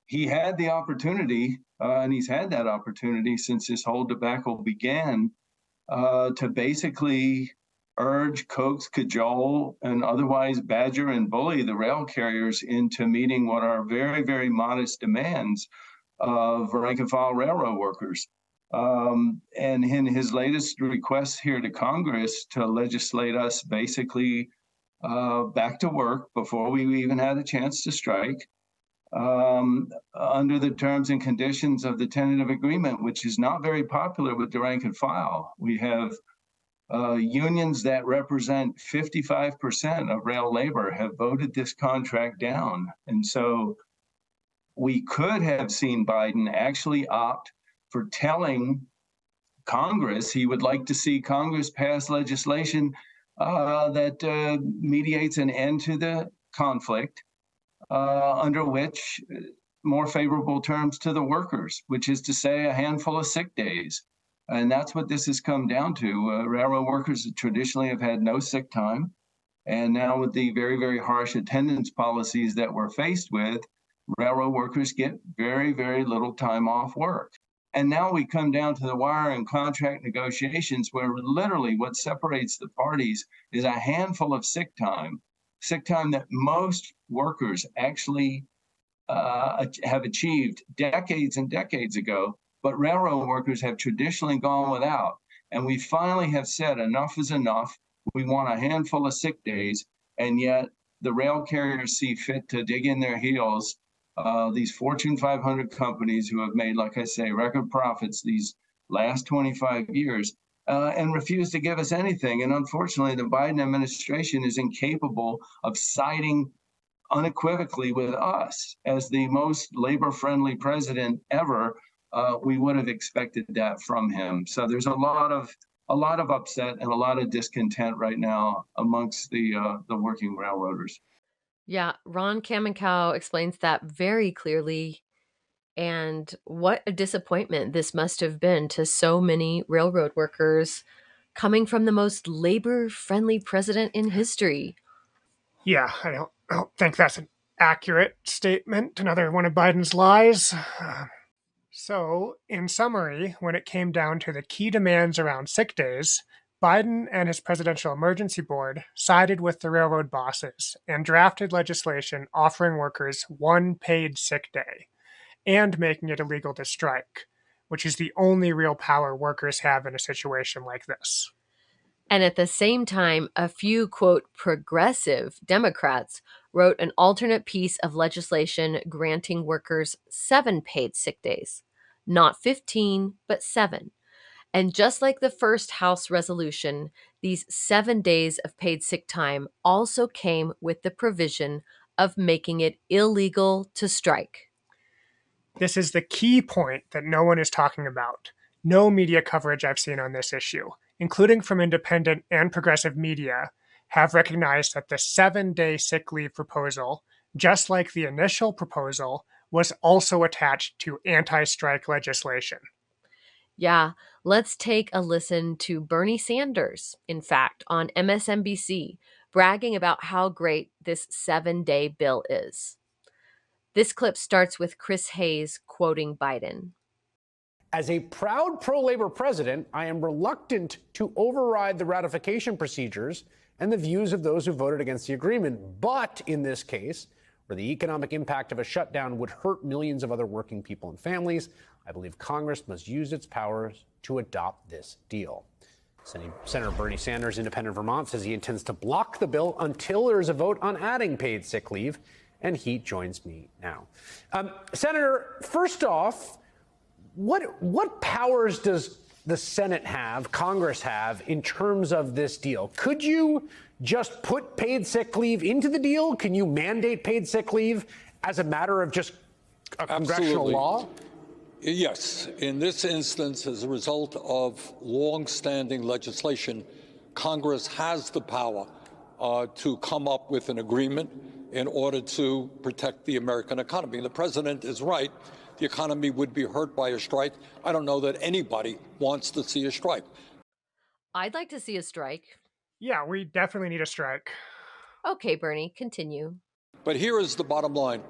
he had the opportunity, uh, and he's had that opportunity since this whole debacle began, uh, to basically urge, coax, cajole, and otherwise badger and bully the rail carriers into meeting what are very, very modest demands of rank and file railroad workers. Um, and in his latest request here to Congress to legislate us basically uh, back to work before we even had a chance to strike um, under the terms and conditions of the tentative agreement, which is not very popular with the rank and file. We have uh, unions that represent 55% of rail labor have voted this contract down. And so we could have seen Biden actually opt for telling Congress he would like to see Congress pass legislation uh, that uh, mediates an end to the conflict, uh, under which uh, more favorable terms to the workers, which is to say a handful of sick days. And that's what this has come down to. Uh, railroad workers traditionally have had no sick time. And now, with the very, very harsh attendance policies that we're faced with, railroad workers get very, very little time off work. And now we come down to the wire in contract negotiations where literally what separates the parties is a handful of sick time, sick time that most workers actually uh, have achieved decades and decades ago, but railroad workers have traditionally gone without. And we finally have said enough is enough. We want a handful of sick days. And yet the rail carriers see fit to dig in their heels uh, these Fortune 500 companies who have made, like I say, record profits these last 25 years uh, and refuse to give us anything. And unfortunately, the Biden administration is incapable of siding unequivocally with us as the most labor friendly president ever. Uh, we would have expected that from him. So there's a lot of a lot of upset and a lot of discontent right now amongst the uh, the working railroaders. Yeah, Ron Kaminkow explains that very clearly. And what a disappointment this must have been to so many railroad workers coming from the most labor friendly president in history. Yeah, I don't, I don't think that's an accurate statement. Another one of Biden's lies. Uh, so, in summary, when it came down to the key demands around sick days, Biden and his Presidential Emergency Board sided with the railroad bosses and drafted legislation offering workers one paid sick day and making it illegal to strike, which is the only real power workers have in a situation like this. And at the same time, a few, quote, progressive Democrats wrote an alternate piece of legislation granting workers seven paid sick days, not 15, but seven and just like the first House resolution, these seven days of paid sick time also came with the provision of making it illegal to strike. This is the key point that no one is talking about. No media coverage I've seen on this issue, including from independent and progressive media, have recognized that the seven day sick leave proposal, just like the initial proposal, was also attached to anti strike legislation. Yeah, let's take a listen to Bernie Sanders, in fact, on MSNBC, bragging about how great this seven day bill is. This clip starts with Chris Hayes quoting Biden. As a proud pro labor president, I am reluctant to override the ratification procedures and the views of those who voted against the agreement. But in this case, where the economic impact of a shutdown would hurt millions of other working people and families, I believe Congress must use its powers to adopt this deal. Senator Bernie Sanders, independent Vermont, says he intends to block the bill until there is a vote on adding paid sick leave, and he joins me now. Um, Senator, first off, what what powers does the Senate have, Congress have, in terms of this deal? Could you just put paid sick leave into the deal? Can you mandate paid sick leave as a matter of just a congressional Absolutely. law? Yes. In this instance, as a result of long-standing legislation, Congress has the power uh, to come up with an agreement in order to protect the American economy. And the president is right. The economy would be hurt by a strike. I don't know that anybody wants to see a strike. I'd like to see a strike. Yeah, we definitely need a strike. Okay, Bernie, continue. But here is the bottom line.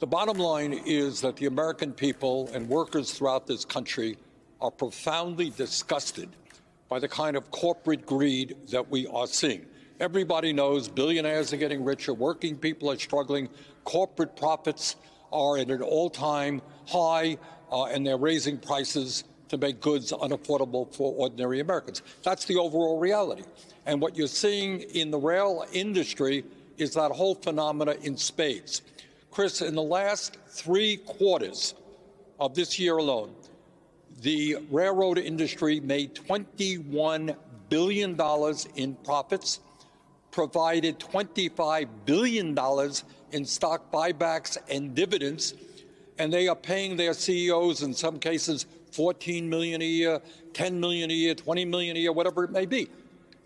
The bottom line is that the American people and workers throughout this country are profoundly disgusted by the kind of corporate greed that we are seeing. Everybody knows billionaires are getting richer, working people are struggling, corporate profits are at an all time high, uh, and they're raising prices to make goods unaffordable for ordinary Americans. That's the overall reality. And what you're seeing in the rail industry is that whole phenomena in spades. Chris, in the last three quarters of this year alone, the railroad industry made $21 billion in profits, provided $25 billion in stock buybacks and dividends, and they are paying their CEOs in some cases 14 million a year, 10 million a year, 20 million a year, whatever it may be.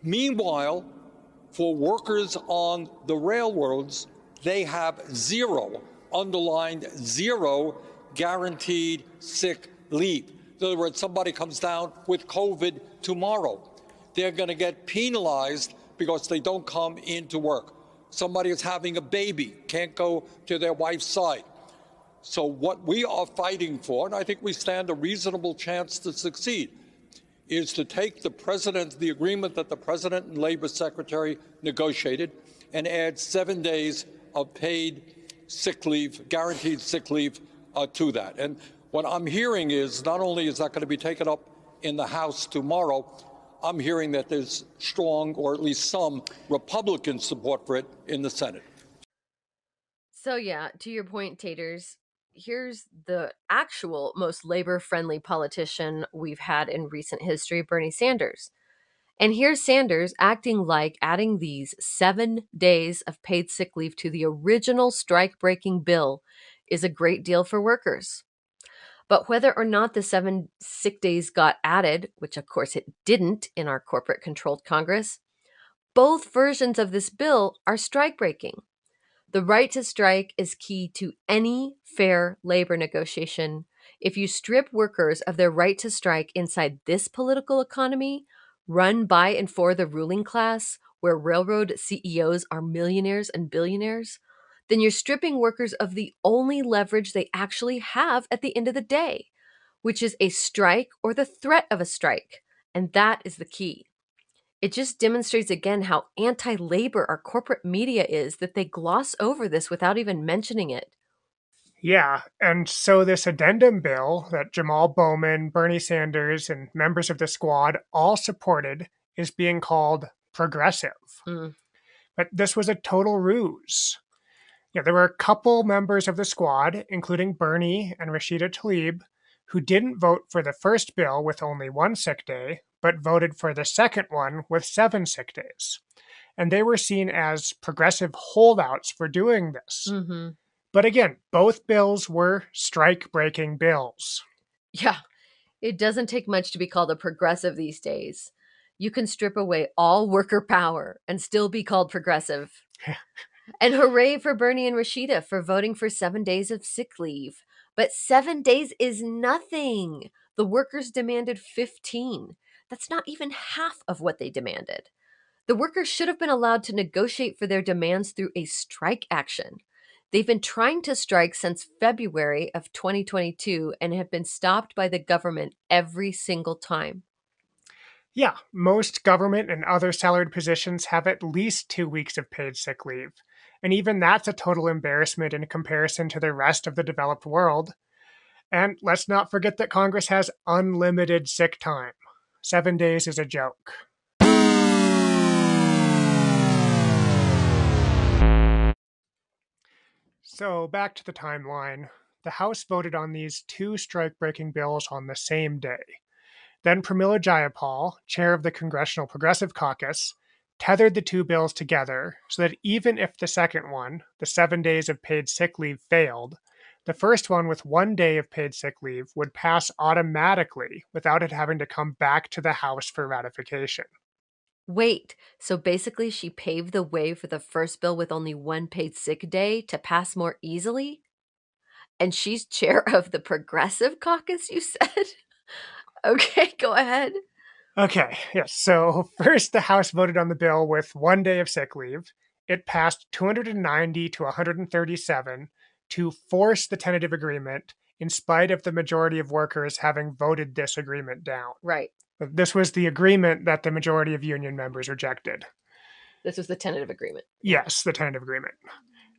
Meanwhile, for workers on the railroads, they have zero, underlined zero, guaranteed sick leave. In other words, somebody comes down with COVID tomorrow. They're going to get penalized because they don't come into work. Somebody is having a baby, can't go to their wife's side. So, what we are fighting for, and I think we stand a reasonable chance to succeed, is to take the president, the agreement that the president and labor secretary negotiated, and add seven days of paid sick leave, guaranteed sick leave uh, to that. And what I'm hearing is not only is that going to be taken up in the House tomorrow, I'm hearing that there's strong, or at least some, Republican support for it in the Senate. So, yeah, to your point, Taters, here's the actual most labor friendly politician we've had in recent history Bernie Sanders. And here's Sanders acting like adding these seven days of paid sick leave to the original strike breaking bill is a great deal for workers. But whether or not the seven sick days got added, which of course it didn't in our corporate controlled Congress, both versions of this bill are strike breaking. The right to strike is key to any fair labor negotiation. If you strip workers of their right to strike inside this political economy, run by and for the ruling class, where railroad CEOs are millionaires and billionaires, then you're stripping workers of the only leverage they actually have at the end of the day, which is a strike or the threat of a strike. And that is the key. It just demonstrates again how anti labor our corporate media is that they gloss over this without even mentioning it. Yeah, and so this addendum bill that Jamal Bowman, Bernie Sanders, and members of the squad all supported is being called progressive. Mm. But this was a total ruse. Yeah, there were a couple members of the squad, including Bernie and Rashida Tlaib, who didn't vote for the first bill with only one sick day, but voted for the second one with seven sick days. And they were seen as progressive holdouts for doing this. Mm-hmm. But again, both bills were strike breaking bills. Yeah, it doesn't take much to be called a progressive these days. You can strip away all worker power and still be called progressive. and hooray for Bernie and Rashida for voting for seven days of sick leave. But seven days is nothing. The workers demanded 15. That's not even half of what they demanded. The workers should have been allowed to negotiate for their demands through a strike action. They've been trying to strike since February of 2022 and have been stopped by the government every single time. Yeah, most government and other salaried positions have at least two weeks of paid sick leave. And even that's a total embarrassment in comparison to the rest of the developed world. And let's not forget that Congress has unlimited sick time. Seven days is a joke. So, back to the timeline. The House voted on these two strike breaking bills on the same day. Then Pramila Jayapal, chair of the Congressional Progressive Caucus, tethered the two bills together so that even if the second one, the seven days of paid sick leave, failed, The first one, with one day of paid sick leave, would pass automatically without it having to come back to the House for ratification. Wait, so basically she paved the way for the first bill with only one paid sick day to pass more easily? And she's chair of the Progressive Caucus, you said? okay, go ahead. Okay, yes. So first, the House voted on the bill with one day of sick leave. It passed 290 to 137 to force the tentative agreement in spite of the majority of workers having voted this agreement down. Right. This was the agreement that the majority of union members rejected. This was the tentative agreement. Yes, the tentative agreement.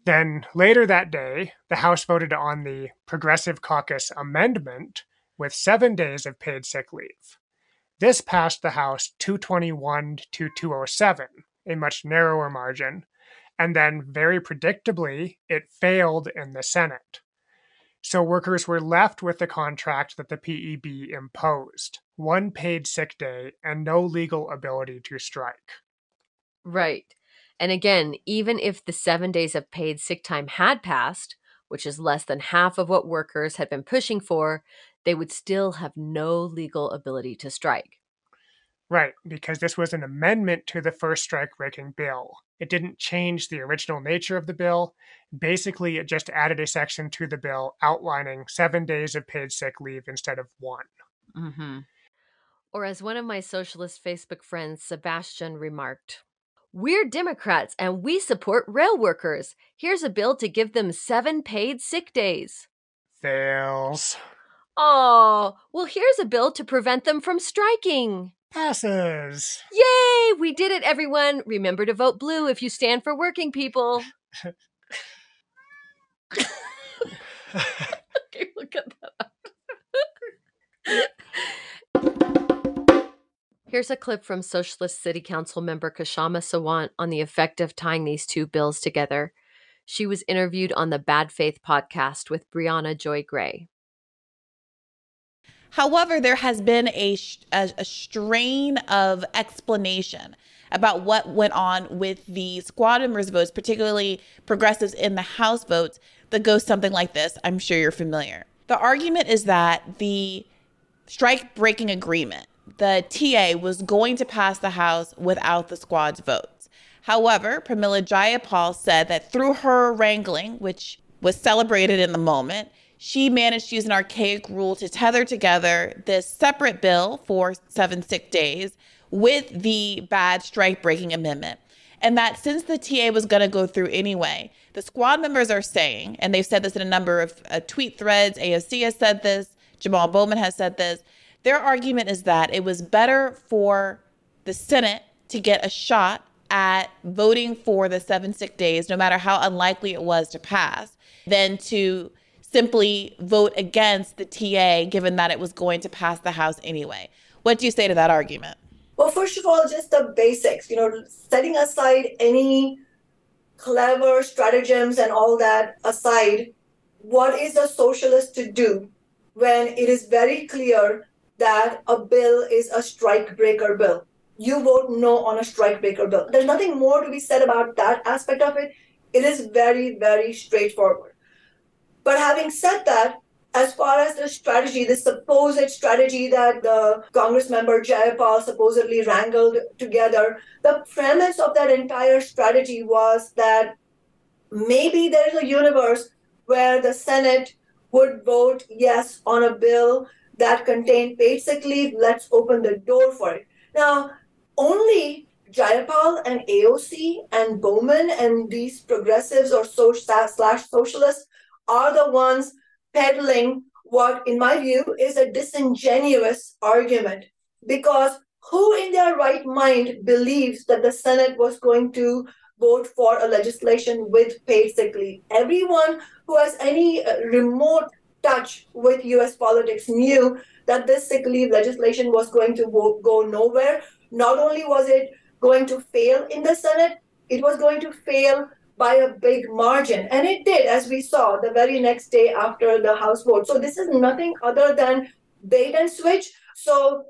Then later that day, the House voted on the Progressive Caucus amendment with seven days of paid sick leave. This passed the House 221 to 207, a much narrower margin, and then very predictably, it failed in the Senate. So workers were left with the contract that the PEB imposed one paid sick day and no legal ability to strike. Right. And again, even if the seven days of paid sick time had passed, which is less than half of what workers had been pushing for, they would still have no legal ability to strike. Right, because this was an amendment to the first strike breaking bill. It didn't change the original nature of the bill. Basically, it just added a section to the bill outlining seven days of paid sick leave instead of one. Mm-hmm. Or, as one of my socialist Facebook friends, Sebastian, remarked, We're Democrats and we support rail workers. Here's a bill to give them seven paid sick days. Fails. Oh, well, here's a bill to prevent them from striking. Passes. Yay! We did it, everyone. Remember to vote blue if you stand for working people. okay, look at that Here's a clip from Socialist City Council member Kshama Sawant on the effect of tying these two bills together. She was interviewed on the Bad Faith podcast with Briahna Joy Gray. However, there has been a, a, a, strain of explanation about what went on with the squad members' votes, particularly progressives in the House votes, that goes something like this. I'm sure you're familiar. The argument is that the strike breaking agreement, the TA, was going to pass the House without the squad's votes. However, Pramila Jayapal said that through her wrangling, which was celebrated in the moment, she managed to use an archaic rule to tether together this separate bill for seven sick days with the bad strike breaking amendment. And that since the TA was going to go through anyway, the squad members are saying, and they've said this in a number of uh, tweet threads, AOC has said this, Jamal Bowman has said this. Their argument is that it was better for the Senate to get a shot at voting for the seven sick days, no matter how unlikely it was to pass, than to simply vote against the TA, given that it was going to pass the House anyway. What do you say to that argument? Well, first of all, just the basics, you know, setting aside any clever stratagems and all that aside, what is a socialist to do when it is very clear that a bill is a strike breaker bill? You vote no on a strike breaker bill. There's nothing more to be said about that aspect of it. It is very, very straightforward. But having said that, as far as the strategy, the supposed strategy that the Congress member Jayapal supposedly wrangled together, the premise of that entire strategy was that maybe there is a universe where the Senate would vote yes on a bill that contain paid sick leave. Let's open the door for it. Now, only Jayapal and AOC and Bowman and these progressives or so, slash socialists are the ones peddling what, in my view, is a disingenuous argument. Because who in their right mind believes that the Senate was going to vote for a legislation with paid sick leave? Everyone who has any uh, remote touch with US politics knew that this sick leave legislation was going to go nowhere. Not only was it going to fail in the Senate, it was going to fail by a big margin. And it did, as we saw the very next day after the House vote. So this is nothing other than bait and switch. So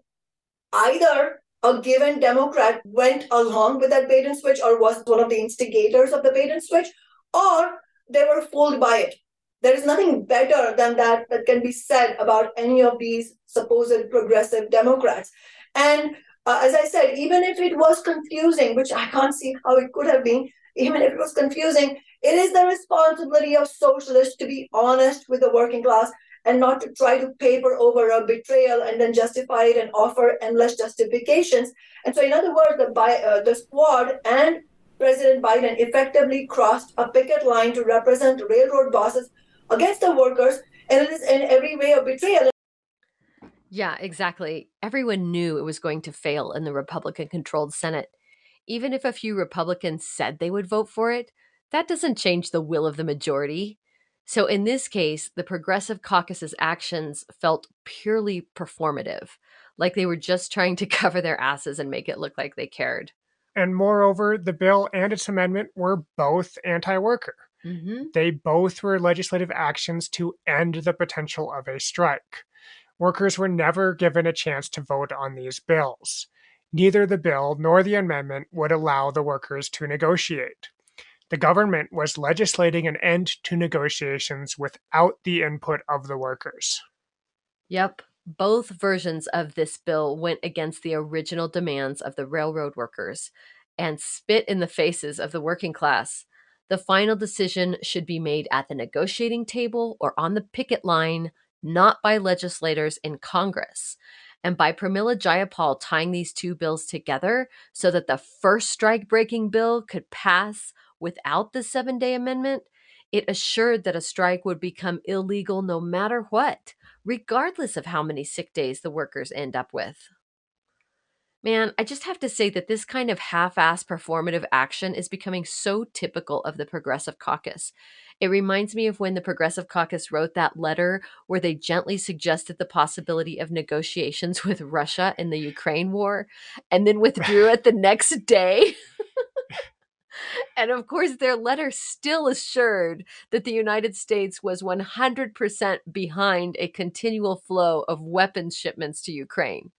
either a given Democrat went along with that bait and switch or was one of the instigators of the bait and switch, or they were fooled by it. There is nothing better than that that can be said about any of these supposed progressive Democrats. And uh, as I said, even if it was confusing, which I can't see how it could have been, even if it was confusing, it is the responsibility of socialists to be honest with the working class and not to try to paper over a betrayal and then justify it and offer endless justifications. And so, in other words, the, uh, the squad and President Biden effectively crossed a picket line to represent railroad bosses against the workers, and it is in every way a betrayal. Yeah, exactly. Everyone knew it was going to fail in the Republican controlled Senate. Even if a few Republicans said they would vote for it, that doesn't change the will of the majority. So in this case, the Progressive Caucus's actions felt purely performative, like they were just trying to cover their asses and make it look like they cared. And moreover, the bill and its amendment were both anti worker. Mm-hmm. They both were legislative actions to end the potential of a strike. Workers were never given a chance to vote on these bills. Neither the bill nor the amendment would allow the workers to negotiate. The government was legislating an end to negotiations without the input of the workers. Yep, both versions of this bill went against the original demands of the railroad workers and spit in the faces of the working class. The final decision should be made at the negotiating table or on the picket line, not by legislators in Congress. And by Pramila Jayapal tying these two bills together so that the first strike breaking bill could pass without the seven day amendment, it assured that a strike would become illegal no matter what, regardless of how many sick days the workers end up with. Man, I just have to say that this kind of half ass performative action is becoming so typical of the Progressive Caucus. It reminds me of when the Progressive Caucus wrote that letter where they gently suggested the possibility of negotiations with Russia in the Ukraine war and then withdrew it the next day. and of course, their letter still assured that the United States was 100% behind a continual flow of weapons shipments to Ukraine.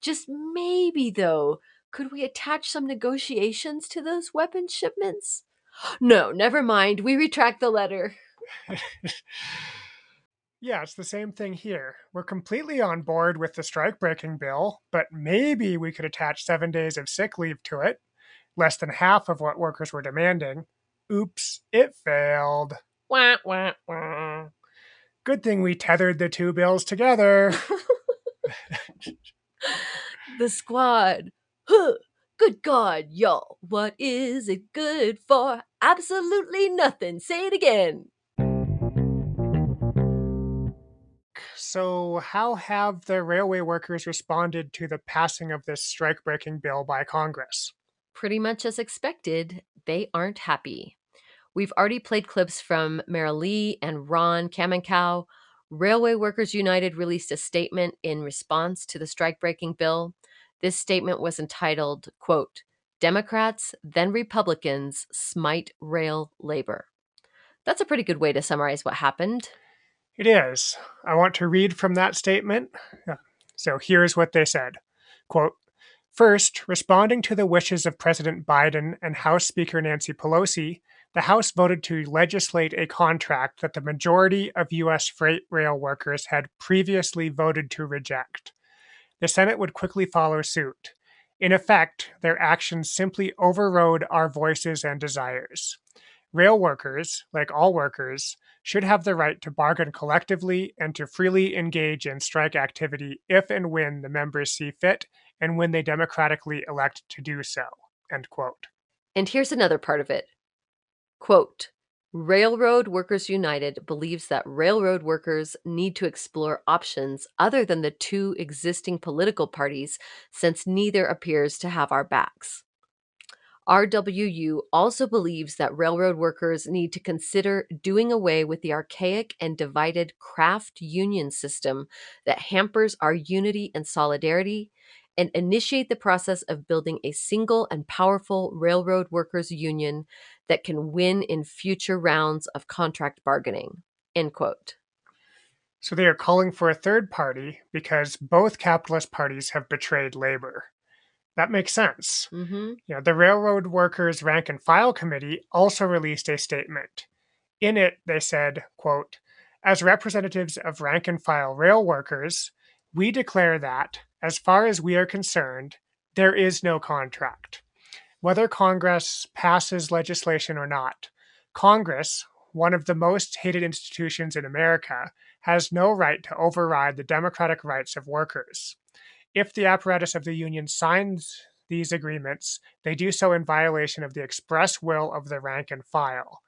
Just maybe, though, could we attach some negotiations to those weapon shipments? No, never mind. We retract the letter. yeah, it's the same thing here. We're completely on board with the strike breaking bill, but maybe we could attach seven days of sick leave to it, less than half of what workers were demanding. Oops, it failed. Wah, wah, wah. Good thing we tethered the two bills together. the squad. Huh. Good God, y'all. What is it good for? Absolutely nothing. Say it again. So, how have the railway workers responded to the passing of this strike breaking bill by Congress? Pretty much as expected, they aren't happy. We've already played clips from Marilee and Ron Kaminkow Railway Workers United released a statement in response to the strike-breaking bill. This statement was entitled, quote, Democrats, then Republicans, smite rail labor. That's a pretty good way to summarize what happened. It is. I want to read from that statement. So here's what they said. Quote, First, responding to the wishes of President Biden and House Speaker Nancy Pelosi, the House voted to legislate a contract that the majority of U.S. freight rail workers had previously voted to reject. The Senate would quickly follow suit. In effect, their actions simply overrode our voices and desires. Rail workers, like all workers, should have the right to bargain collectively and to freely engage in strike activity if and when the members see fit and when they democratically elect to do so. End quote. And here's another part of it Quote, Railroad Workers United believes that railroad workers need to explore options other than the two existing political parties since neither appears to have our backs. RWU also believes that railroad workers need to consider doing away with the archaic and divided craft union system that hampers our unity and solidarity and initiate the process of building a single and powerful railroad workers union that can win in future rounds of contract bargaining. End quote. So they are calling for a third party because both capitalist parties have betrayed labor. That makes sense. Mm-hmm. You know, the Railroad Workers Rank and File Committee also released a statement. In it, they said, quote, as representatives of rank and file rail workers, we declare that, as far as we are concerned, there is no contract. Whether Congress passes legislation or not, Congress, one of the most hated institutions in America, has no right to override the democratic rights of workers. If the apparatus of the union signs these agreements, they do so in violation of the express will of the rank and file.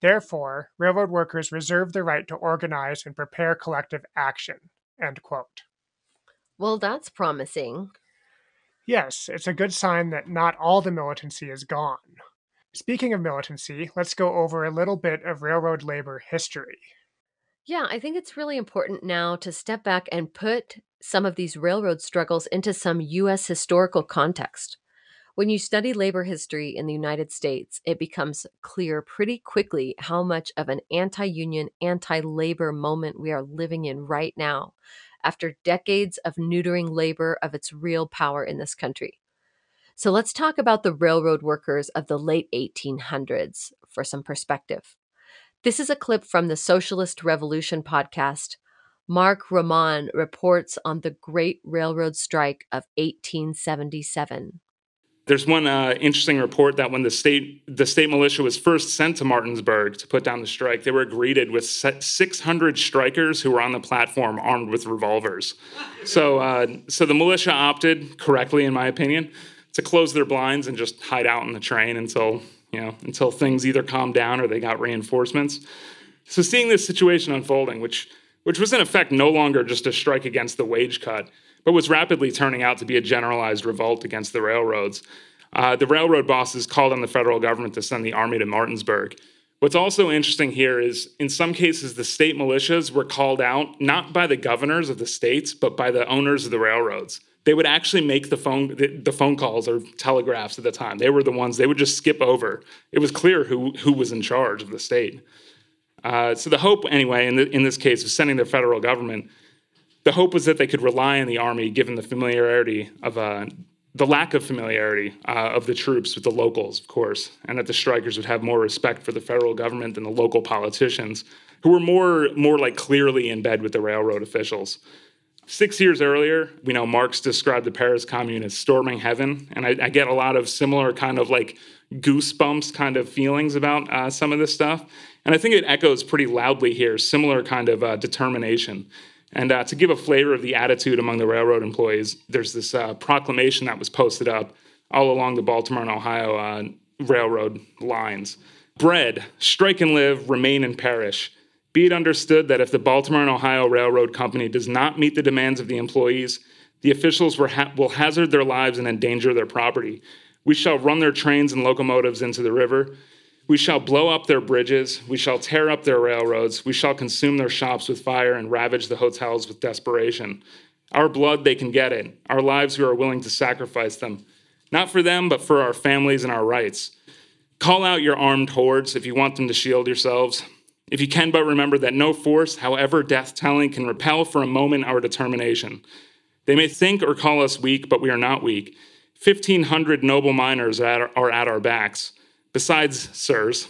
Therefore, railroad workers reserve the right to organize and prepare collective action. End quote. Well, that's promising. Yes, it's a good sign that not all the militancy is gone. Speaking of militancy, let's go over a little bit of railroad labor history. Yeah, I think it's really important now to step back and put some of these railroad struggles into some U.S. historical context. When you study labor history in the United States, it becomes clear pretty quickly how much of an anti union, anti labor moment we are living in right now, after decades of neutering labor of its real power in this country. So let's talk about the railroad workers of the late 1800s for some perspective. This is a clip from the Socialist Revolution podcast. Mark Ramon reports on the Great Railroad Strike of 1877. There's one uh, interesting report that when the state the state militia was first sent to Martinsburg to put down the strike, they were greeted with 600 strikers who were on the platform armed with revolvers. So, uh, so the militia opted correctly, in my opinion, to close their blinds and just hide out in the train until you know until things either calmed down or they got reinforcements. So, seeing this situation unfolding, which which was in effect no longer just a strike against the wage cut but was rapidly turning out to be a generalized revolt against the railroads. Uh, the railroad bosses called on the federal government to send the army to Martinsburg. What's also interesting here is in some cases, the state militias were called out not by the governors of the states, but by the owners of the railroads. They would actually make the phone the, phone calls or telegraphs at the time. They were the ones they would just skip over. It was clear who who was in charge of the state. Uh, so the hope, anyway, in, the, in this case, of sending the federal government the hope was that they could rely on the army, given the familiarity of uh, the lack of familiarity uh, of the troops with the locals, of course, and that the strikers would have more respect for the federal government than the local politicians, who were more more like clearly in bed with the railroad officials. Six years earlier, we know Marx described the Paris Commune as storming heaven, and I, I get a lot of similar kind of like goosebumps kind of feelings about uh, some of this stuff. And I think it echoes pretty loudly here, similar kind of uh, determination. And uh, to give a flavor of the attitude among the railroad employees, there's this uh, proclamation that was posted up all along the Baltimore and Ohio uh, railroad lines. Bread, strike and live, remain and perish. Be it understood that if the Baltimore and Ohio Railroad Company does not meet the demands of the employees, the officials ha- will hazard their lives and endanger their property. We shall run their trains and locomotives into the river. We shall blow up their bridges. We shall tear up their railroads. We shall consume their shops with fire and ravage the hotels with desperation. Our blood, they can get it. Our lives, we are willing to sacrifice them. Not for them, but for our families and our rights. Call out your armed hordes if you want them to shield yourselves. If you can but remember that no force, however death telling, can repel for a moment our determination. They may think or call us weak, but we are not weak. 1,500 noble miners are at our backs. Besides, sirs,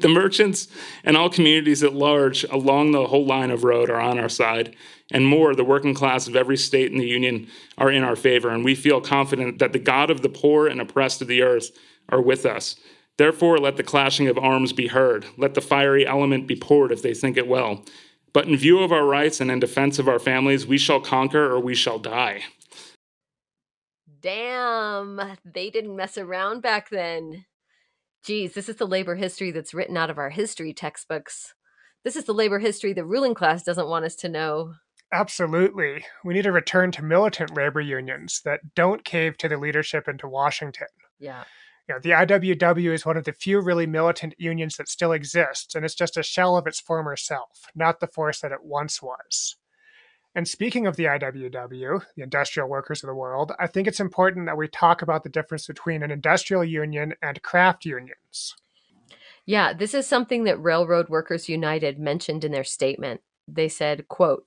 the merchants and all communities at large along the whole line of road are on our side, and more, the working class of every state in the Union are in our favor, and we feel confident that the God of the poor and oppressed of the earth are with us. Therefore, let the clashing of arms be heard. Let the fiery element be poured if they think it well. But in view of our rights and in defense of our families, we shall conquer or we shall die. Damn, they didn't mess around back then. Geez, this is the labor history that's written out of our history textbooks. This is the labor history the ruling class doesn't want us to know. Absolutely. We need to return to militant labor unions that don't cave to the leadership and to Washington. Yeah. You know, the IWW is one of the few really militant unions that still exists, and it's just a shell of its former self, not the force that it once was. And speaking of the IWW, the industrial workers of the world, I think it's important that we talk about the difference between an industrial union and craft unions. Yeah, this is something that Railroad Workers United mentioned in their statement. They said, quote,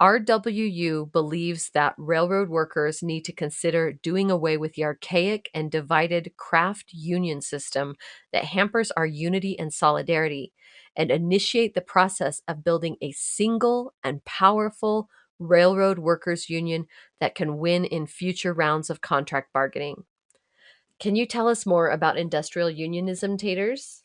RWU believes that railroad workers need to consider doing away with the archaic and divided craft union system that hampers our unity and solidarity and initiate the process of building a single and powerful railroad workers union that can win in future rounds of contract bargaining. Can you tell us more about industrial unionism, Taters?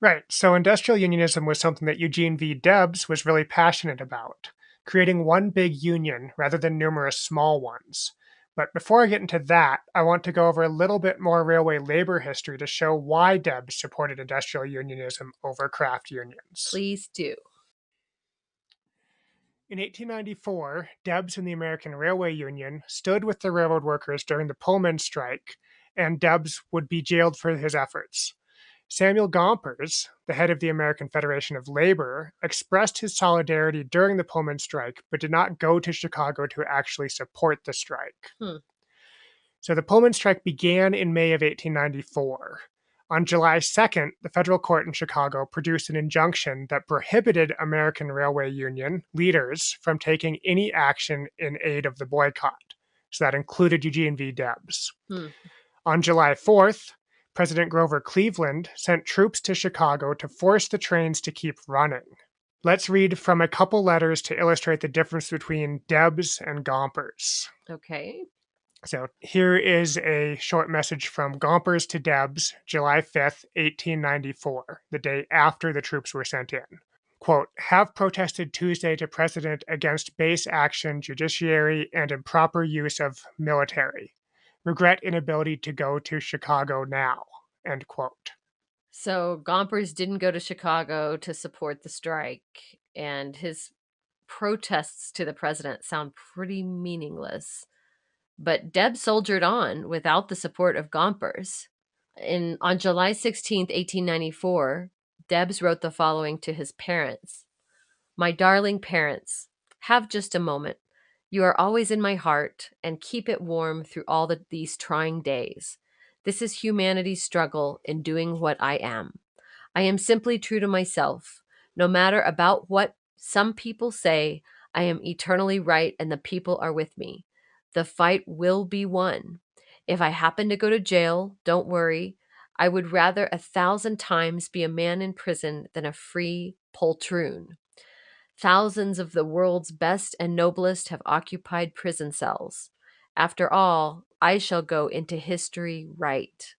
Right. So, industrial unionism was something that Eugene V. Debs was really passionate about, creating one big union rather than numerous small ones. But before I get into that, I want to go over a little bit more railway labor history to show why Debs supported industrial unionism over craft unions. Please do. In 1894, Debs and the American Railway Union stood with the railroad workers during the Pullman strike, and Debs would be jailed for his efforts. Samuel Gompers, the head of the American Federation of Labor, expressed his solidarity during the Pullman strike, but did not go to Chicago to actually support the strike. Hmm. So the Pullman strike began in May of 1894. On July 2nd, the federal court in Chicago produced an injunction that prohibited American Railway Union leaders from taking any action in aid of the boycott. So that included Eugene V. Debs. Hmm. On July 4th, President Grover Cleveland sent troops to Chicago to force the trains to keep running. Let's read from a couple letters to illustrate the difference between Debs and Gompers. Okay. So here is a short message from Gompers to Debs, July 5th, 1894, the day after the troops were sent in. Quote, have protested Tuesday to President against base action, judiciary, and improper use of military. Regret inability to go to Chicago now. End quote. So Gompers didn't go to Chicago to support the strike, and his protests to the president sound pretty meaningless. But Deb soldiered on without the support of Gompers. In on July 16, 1894, Debs wrote the following to his parents. My darling parents, have just a moment. You are always in my heart, and keep it warm through all the, these trying days. This is humanity's struggle in doing what I am. I am simply true to myself. No matter about what some people say, I am eternally right, and the people are with me. The fight will be won. If I happen to go to jail, don't worry. I would rather a thousand times be a man in prison than a free poltroon. Thousands of the world's best and noblest have occupied prison cells. After all, I shall go into history right.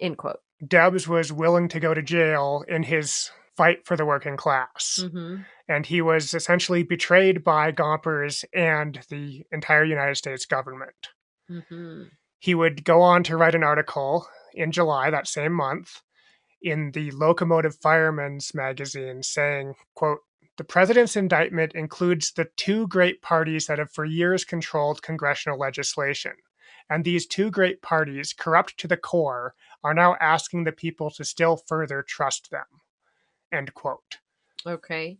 End quote. Debs was willing to go to jail in his fight for the working class. Mm-hmm. And he was essentially betrayed by Gompers and the entire United States government. Mm-hmm. He would go on to write an article in July that same month in the Locomotive Fireman's magazine saying, quote, the president's indictment includes the two great parties that have for years controlled congressional legislation. And these two great parties, corrupt to the core, are now asking the people to still further trust them. End quote. Okay.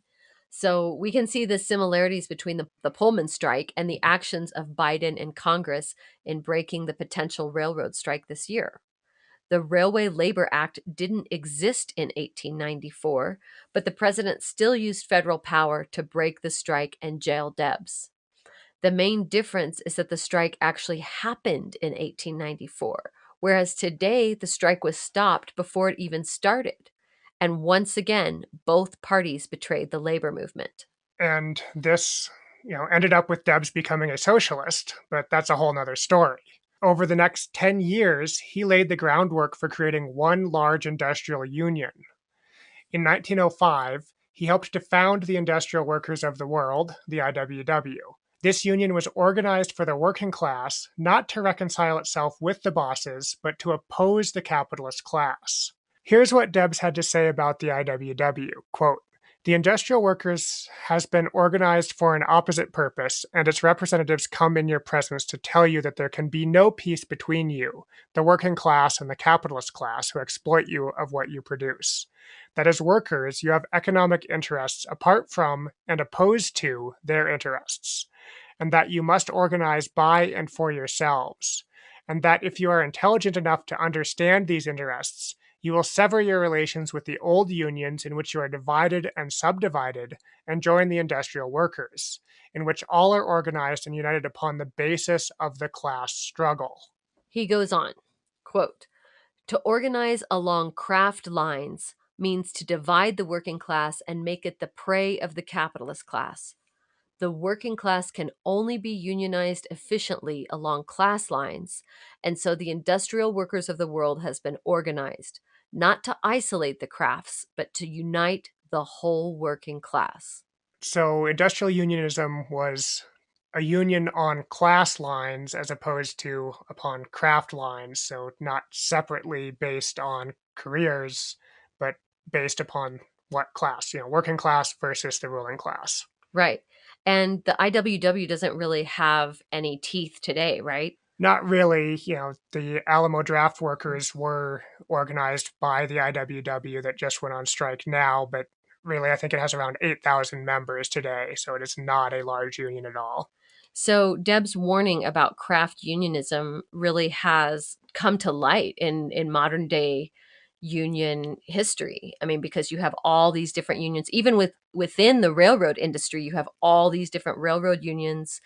So we can see the similarities between the, the Pullman strike and the actions of Biden and Congress in breaking the potential railroad strike this year. The Railway Labor Act didn't exist in 1894, but the president still used federal power to break the strike and jail Debs. The main difference is that the strike actually happened in 1894, whereas today the strike was stopped before it even started. And once again, both parties betrayed the labor movement. And this, you know, ended up with Debs becoming a socialist, but that's a whole nother story. Over the next 10 years, he laid the groundwork for creating one large industrial union. In 1905, he helped to found the Industrial Workers of the World, the IWW. This union was organized for the working class, not to reconcile itself with the bosses, but to oppose the capitalist class. Here's what Debs had to say about the IWW. Quote, the industrial workers has been organized for an opposite purpose, and its representatives come in your presence to tell you that there can be no peace between you, the working class, and the capitalist class who exploit you of what you produce. That as workers, you have economic interests apart from and opposed to their interests, and that you must organize by and for yourselves, and that if you are intelligent enough to understand these interests, you will sever your relations with the old unions in which you are divided and subdivided and join the industrial workers, in which all are organized and united upon the basis of the class struggle. He goes on, quote, to organize along craft lines, means to divide the working class and make it the prey of the capitalist class. The working class can only be unionized efficiently along class lines, and so the industrial workers of the world has been organized, not to isolate the crafts, but to unite the whole working class. So, industrial unionism was a union on class lines as opposed to upon craft lines, so not separately based on careers, but based upon what class, you know, working class versus the ruling class. Right. And the IWW doesn't really have any teeth today, right? Not really. You know, the Alamo draft workers were organized by the IWW that just went on strike now, but really, I think it has around 8,000 members today, so it is not a large union at all. So Deb's warning about craft unionism really has come to light in in modern day union history. I mean, because you have all these different unions, even with within the railroad industry, you have all these different railroad unions,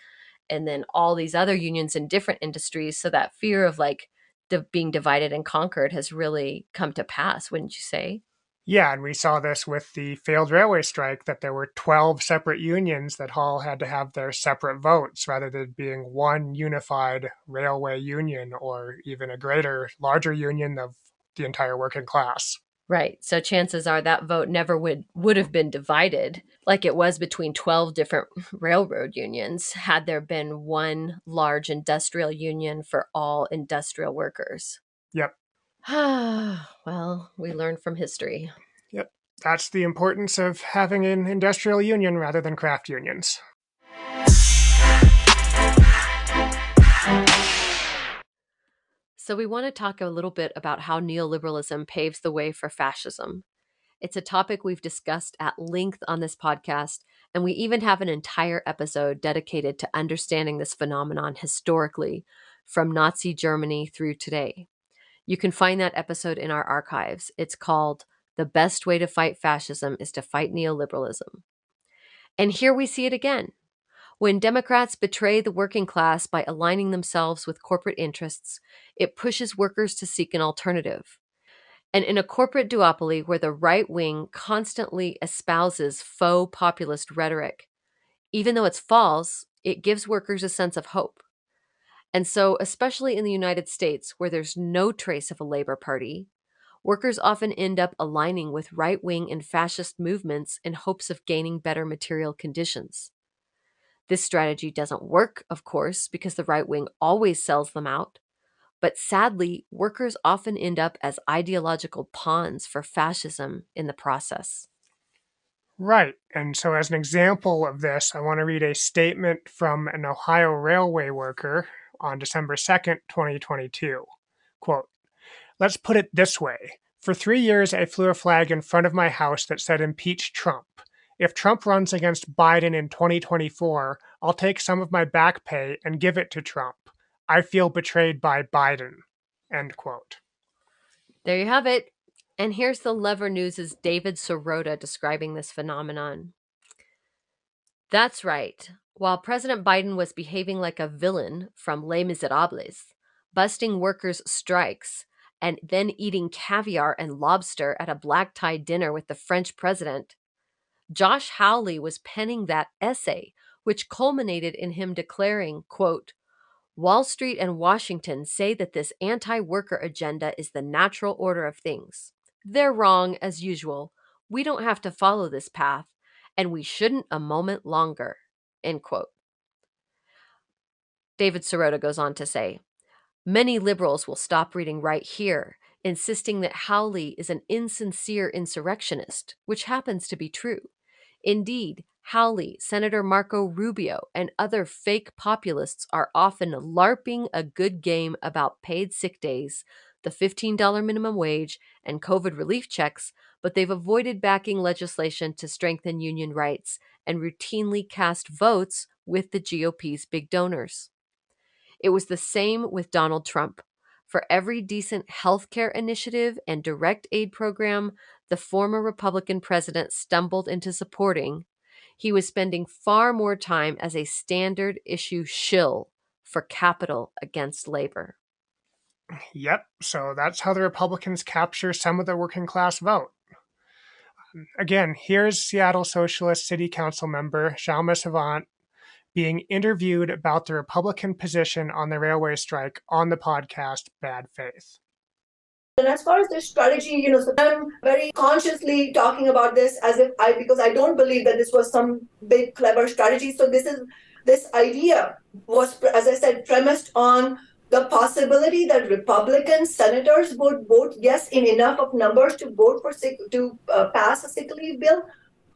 and then all these other unions in different industries. So that fear of like the being divided and conquered has really come to pass, wouldn't you say? Yeah, and we saw this with the failed railway strike that there were 12 separate unions that all had to have their separate votes rather than being one unified railway union or even a greater, larger union of the entire working class. Right. So chances are that vote never would would have been divided like it was between 12 different railroad unions had there been one large industrial union for all industrial workers. Yep. well, we learn from history. Yep. That's the importance of having an industrial union rather than craft unions. So, we want to talk a little bit about how neoliberalism paves the way for fascism. It's a topic we've discussed at length on this podcast, and we even have an entire episode dedicated to understanding this phenomenon historically from Nazi Germany through today. You can find that episode in our archives. It's called The Best Way to Fight Fascism is to Fight Neoliberalism. And here we see it again. When Democrats betray the working class by aligning themselves with corporate interests, it pushes workers to seek an alternative. And in a corporate duopoly where the right wing constantly espouses faux populist rhetoric, even though it's false, it gives workers a sense of hope. And so, especially in the United States, where there's no trace of a Labor Party, workers often end up aligning with right wing and fascist movements in hopes of gaining better material conditions. This strategy doesn't work, of course, because the right wing always sells them out. But sadly, workers often end up as ideological pawns for fascism in the process. Right. And so, as an example of this, I want to read a statement from an Ohio railway worker on December 2nd, 2022. Quote Let's put it this way. For three years, I flew a flag in front of my house that said impeach Trump. If Trump runs against Biden in 2024, I'll take some of my back pay and give it to Trump. I feel betrayed by Biden. End quote. There you have it. And here's the Lever News' David Sirota describing this phenomenon. That's right. While President Biden was behaving like a villain from Les Miserables, busting workers' strikes, and then eating caviar and lobster at a black tie dinner with the French president, Josh Hawley was penning that essay, which culminated in him declaring, quote, Wall Street and Washington say that this anti worker agenda is the natural order of things. They're wrong, as usual. We don't have to follow this path, and we shouldn't a moment longer. End quote. David Sirota goes on to say Many liberals will stop reading right here, insisting that Howley is an insincere insurrectionist, which happens to be true. Indeed, Hawley, Senator Marco Rubio, and other fake populists are often LARPing a good game about paid sick days, the $15 minimum wage, and COVID relief checks, but they've avoided backing legislation to strengthen union rights and routinely cast votes with the GOP's big donors. It was the same with Donald Trump. For every decent health care initiative and direct aid program the former Republican president stumbled into supporting, he was spending far more time as a standard issue shill for capital against labor. Yep, so that's how the Republicans capture some of the working class vote. Again, here's Seattle Socialist City Council member Kshama Sawant being interviewed about the Republican position on the railway strike on the podcast Bad Faith. And as far as the strategy, you know, so I'm very consciously talking about this as if I, because I don't believe that this was some big clever strategy. So this is, this idea was, as I said, premised on the possibility that Republican senators would vote yes in enough of numbers to vote for sick, to uh, pass a sick leave bill.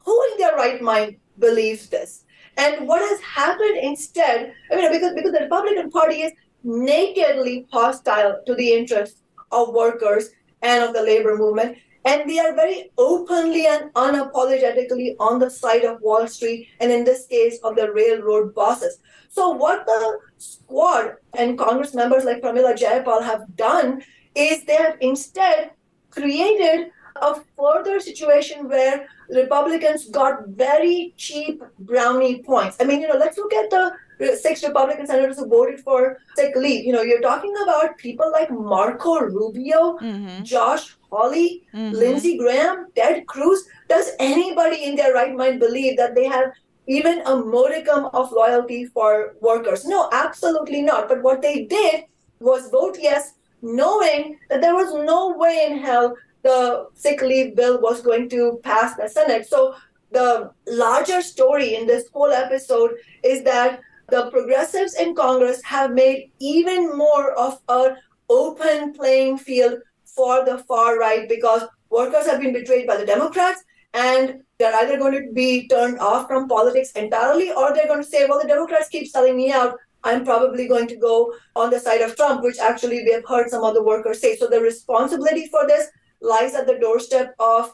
Who in their right mind believes this? And what has happened instead, I mean, because, because the Republican Party is nakedly hostile to the interests of workers and of the labor movement. And they are very openly and unapologetically on the side of Wall Street, and in this case, of the railroad bosses. So, what the squad and Congress members like Pramila Jayapal have done is they have instead created a further situation where Republicans got very cheap brownie points. I mean, you know, let's look at the six Republican senators who voted for sick leave. You know, you're talking about people like Marco Rubio, mm-hmm. Josh Hawley, mm-hmm. Lindsey Graham, Ted Cruz. Does anybody in their right mind believe that they have even a modicum of loyalty for workers? No, absolutely not. But what they did was vote yes, knowing that there was no way in hell the sick leave bill was going to pass the Senate. So the larger story in this whole episode is that the progressives in Congress have made even more of an open playing field for the far right because workers have been betrayed by the Democrats and they're either going to be turned off from politics entirely or they're going to say, well, the Democrats keep selling me out. I'm probably going to go on the side of Trump, which actually we have heard some other workers say. So the responsibility for this lies at the doorstep of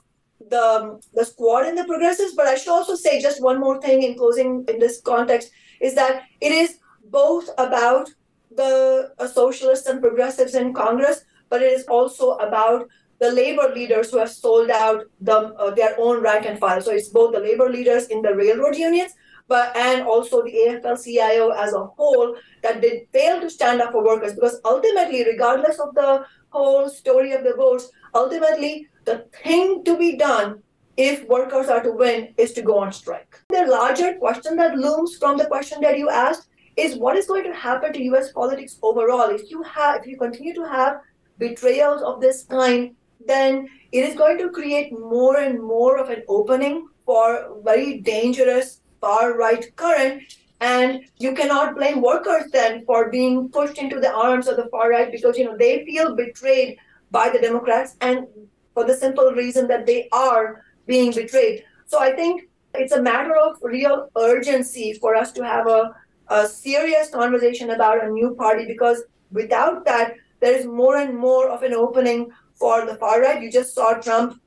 the, the squad and the progressives. But I should also say just one more thing in closing in this context is that it is both about the uh, socialists and progressives in Congress, but it is also about the labor leaders who have sold out the, uh, their own rank and file. So it's both the labor leaders in the railroad unions, but and also the AFL-CIO as a whole that did fail to stand up for workers because ultimately, regardless of the whole story of the votes, ultimately the thing to be done if workers are to win is to go on strike. The larger question that looms from the question that you asked is what is going to happen to US politics overall if you have if you continue to have betrayals of this kind then it is going to create more and more of an opening for very dangerous far right current and you cannot blame workers then for being pushed into the arms of the far right because you know they feel betrayed by the democrats and for the simple reason that they are being betrayed. So I think it's a matter of real urgency for us to have a, a serious conversation about a new party because without that, there is more and more of an opening for the far right. You just saw Trump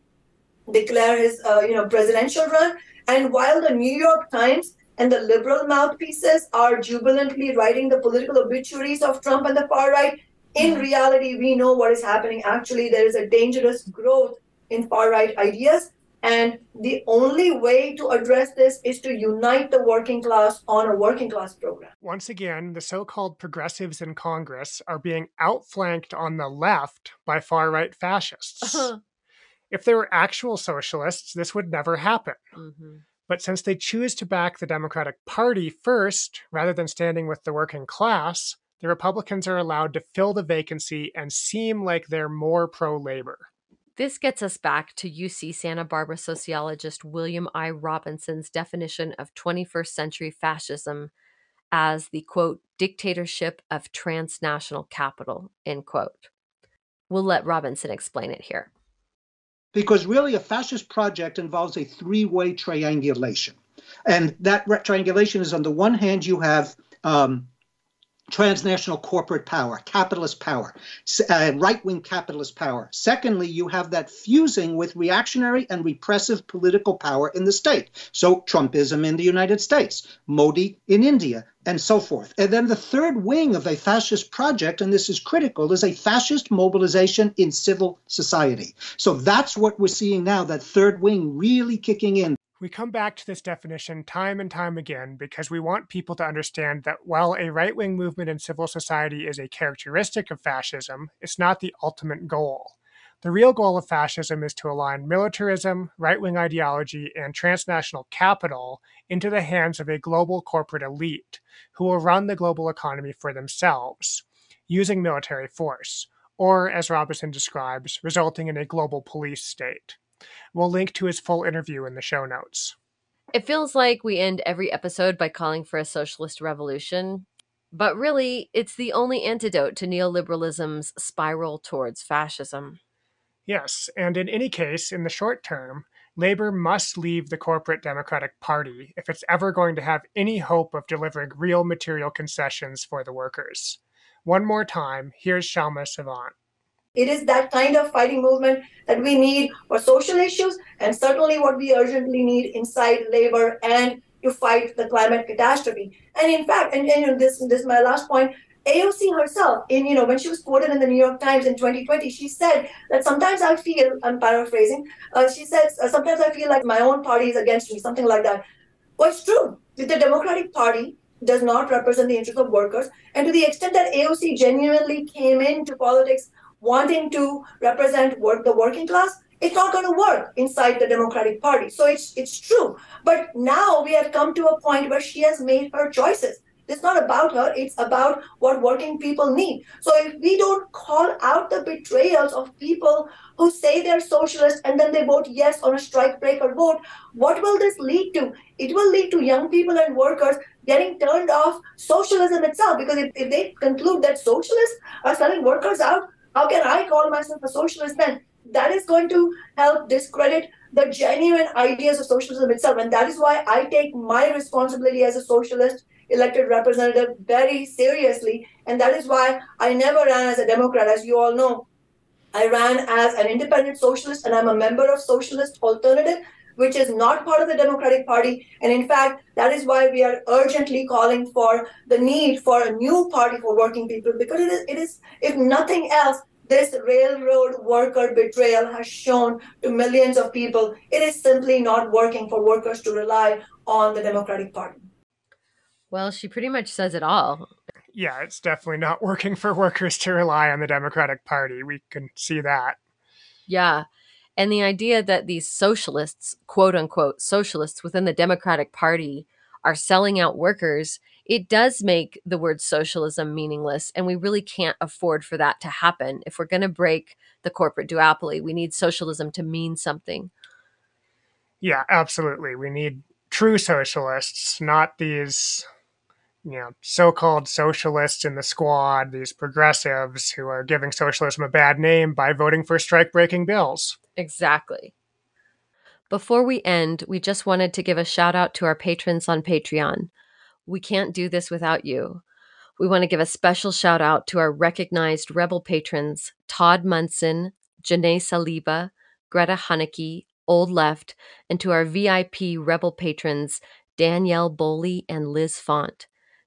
declare his uh, you know presidential run, and while the New York Times and the liberal mouthpieces are jubilantly writing the political obituaries of Trump and the far right, in mm-hmm. reality, we know what is happening. Actually, there is a dangerous growth in far right ideas and the only way to address this is to unite the working class on a working class program. Once again, the so called progressives in Congress are being outflanked on the left by far right fascists. Uh-huh. If they were actual socialists, this would never happen. Mm-hmm. But since they choose to back the Democratic Party first, rather than standing with the working class, the Republicans are allowed to fill the vacancy and seem like they're more pro labor. This gets us back to UC Santa Barbara sociologist William I. Robinson's definition of 21st century fascism as the quote, dictatorship of transnational capital, end quote. We'll let Robinson explain it here. Because really, a fascist project involves a three way triangulation. And that triangulation is on the one hand, you have um, transnational corporate power, capitalist power, uh, right wing capitalist power. Secondly, you have that fusing with reactionary and repressive political power in the state. So, Trumpism in the United States, Modi in India, and so forth. And then the third wing of a fascist project, and this is critical, is a fascist mobilization in civil society. So that's what we're seeing now, that third wing really kicking in. We come back to this definition time and time again because we want people to understand that while a right wing movement in civil society is a characteristic of fascism, it's not the ultimate goal. The real goal of fascism is to align militarism, right wing ideology, and transnational capital into the hands of a global corporate elite who will run the global economy for themselves using military force, or as Robinson describes, resulting in a global police state. We'll link to his full interview in the show notes. It feels like we end every episode by calling for a socialist revolution, but really, it's the only antidote to neoliberalism's spiral towards fascism. Yes, and in any case, in the short term, Labor must leave the corporate Democratic Party if it's ever going to have any hope of delivering real material concessions for the workers. One more time, here's Kshama Sawant. It is that kind of fighting movement that we need for social issues and certainly what we urgently need inside labor and to fight the climate catastrophe. And in fact, and, and this, this is my last point, AOC herself, in you know, when she was quoted in the New York Times in 2020, she said that sometimes I feel, I'm paraphrasing, uh, she said, uh, sometimes I feel like my own party is against me, something like that. Well, it's true. The Democratic Party does not represent the interests of workers. And to the extent that AOC genuinely came into politics wanting to represent work, the working class, it's not going to work inside the Democratic Party. So it's it's true. But now we have come to a point where she has made her choices. It's not about her, it's about what working people need. So if we don't call out the betrayals of people who say they're socialist and then they vote yes on a strike breaker vote, what will this lead to? It will lead to young people and workers getting turned off socialism itself. Because if, if they conclude that socialists are selling workers out, how can I call myself a socialist then? That is going to help discredit the genuine ideas of socialism itself. And that is why I take my responsibility as a socialist elected representative very seriously. And that is why I never ran as a Democrat, as you all know. I ran as an independent socialist, and I'm a member of Socialist Alternative, which is not part of the Democratic Party. And in fact, that is why we are urgently calling for the need for a new party for working people, because it is, it is if nothing else, this railroad worker betrayal has shown to millions of people it is simply not working for workers to rely on the Democratic Party. Well, she pretty much says it all. Yeah, it's definitely not working for workers to rely on the Democratic Party. We can see that. Yeah. And the idea that these socialists, quote unquote, socialists within the Democratic Party are selling out workers, it does make the word socialism meaningless. And we really can't afford for that to happen. If we're going to break the corporate duopoly, we need socialism to mean something. Yeah, absolutely. We need true socialists, not these you know, so-called socialists in the squad, these progressives who are giving socialism a bad name by voting for strike-breaking bills. Exactly. Before we end, we just wanted to give a shout out to our patrons on Patreon. We can't do this without you. We want to give a special shout out to our recognized Rebel patrons Todd Munson, Janae Saliba, Greta Haneke, Old Left, and to our VIP Rebel patrons Danielle Boley and Liz Font.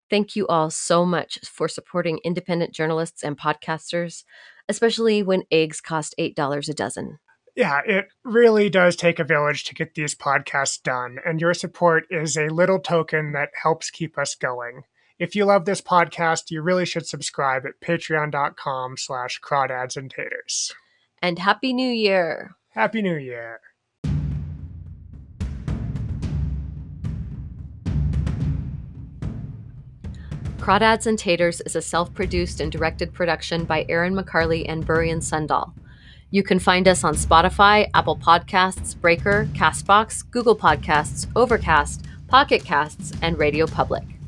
Thank you all so much for supporting independent journalists and podcasters, especially when eggs cost $8 a dozen. Yeah, it really does take a village to get these podcasts done, and your support is a little token that helps keep us going. If you love this podcast, you really should subscribe at patreon.com slash crawdads and taters. And Happy New Year! Happy New Year! Crawdads and Taters is a self produced and directed production by Aaron McCarley and Burian Sundal. You can find us on Spotify, Apple Podcasts, Breaker, Castbox, Google Podcasts, Overcast, Pocket Casts, and Radio Public.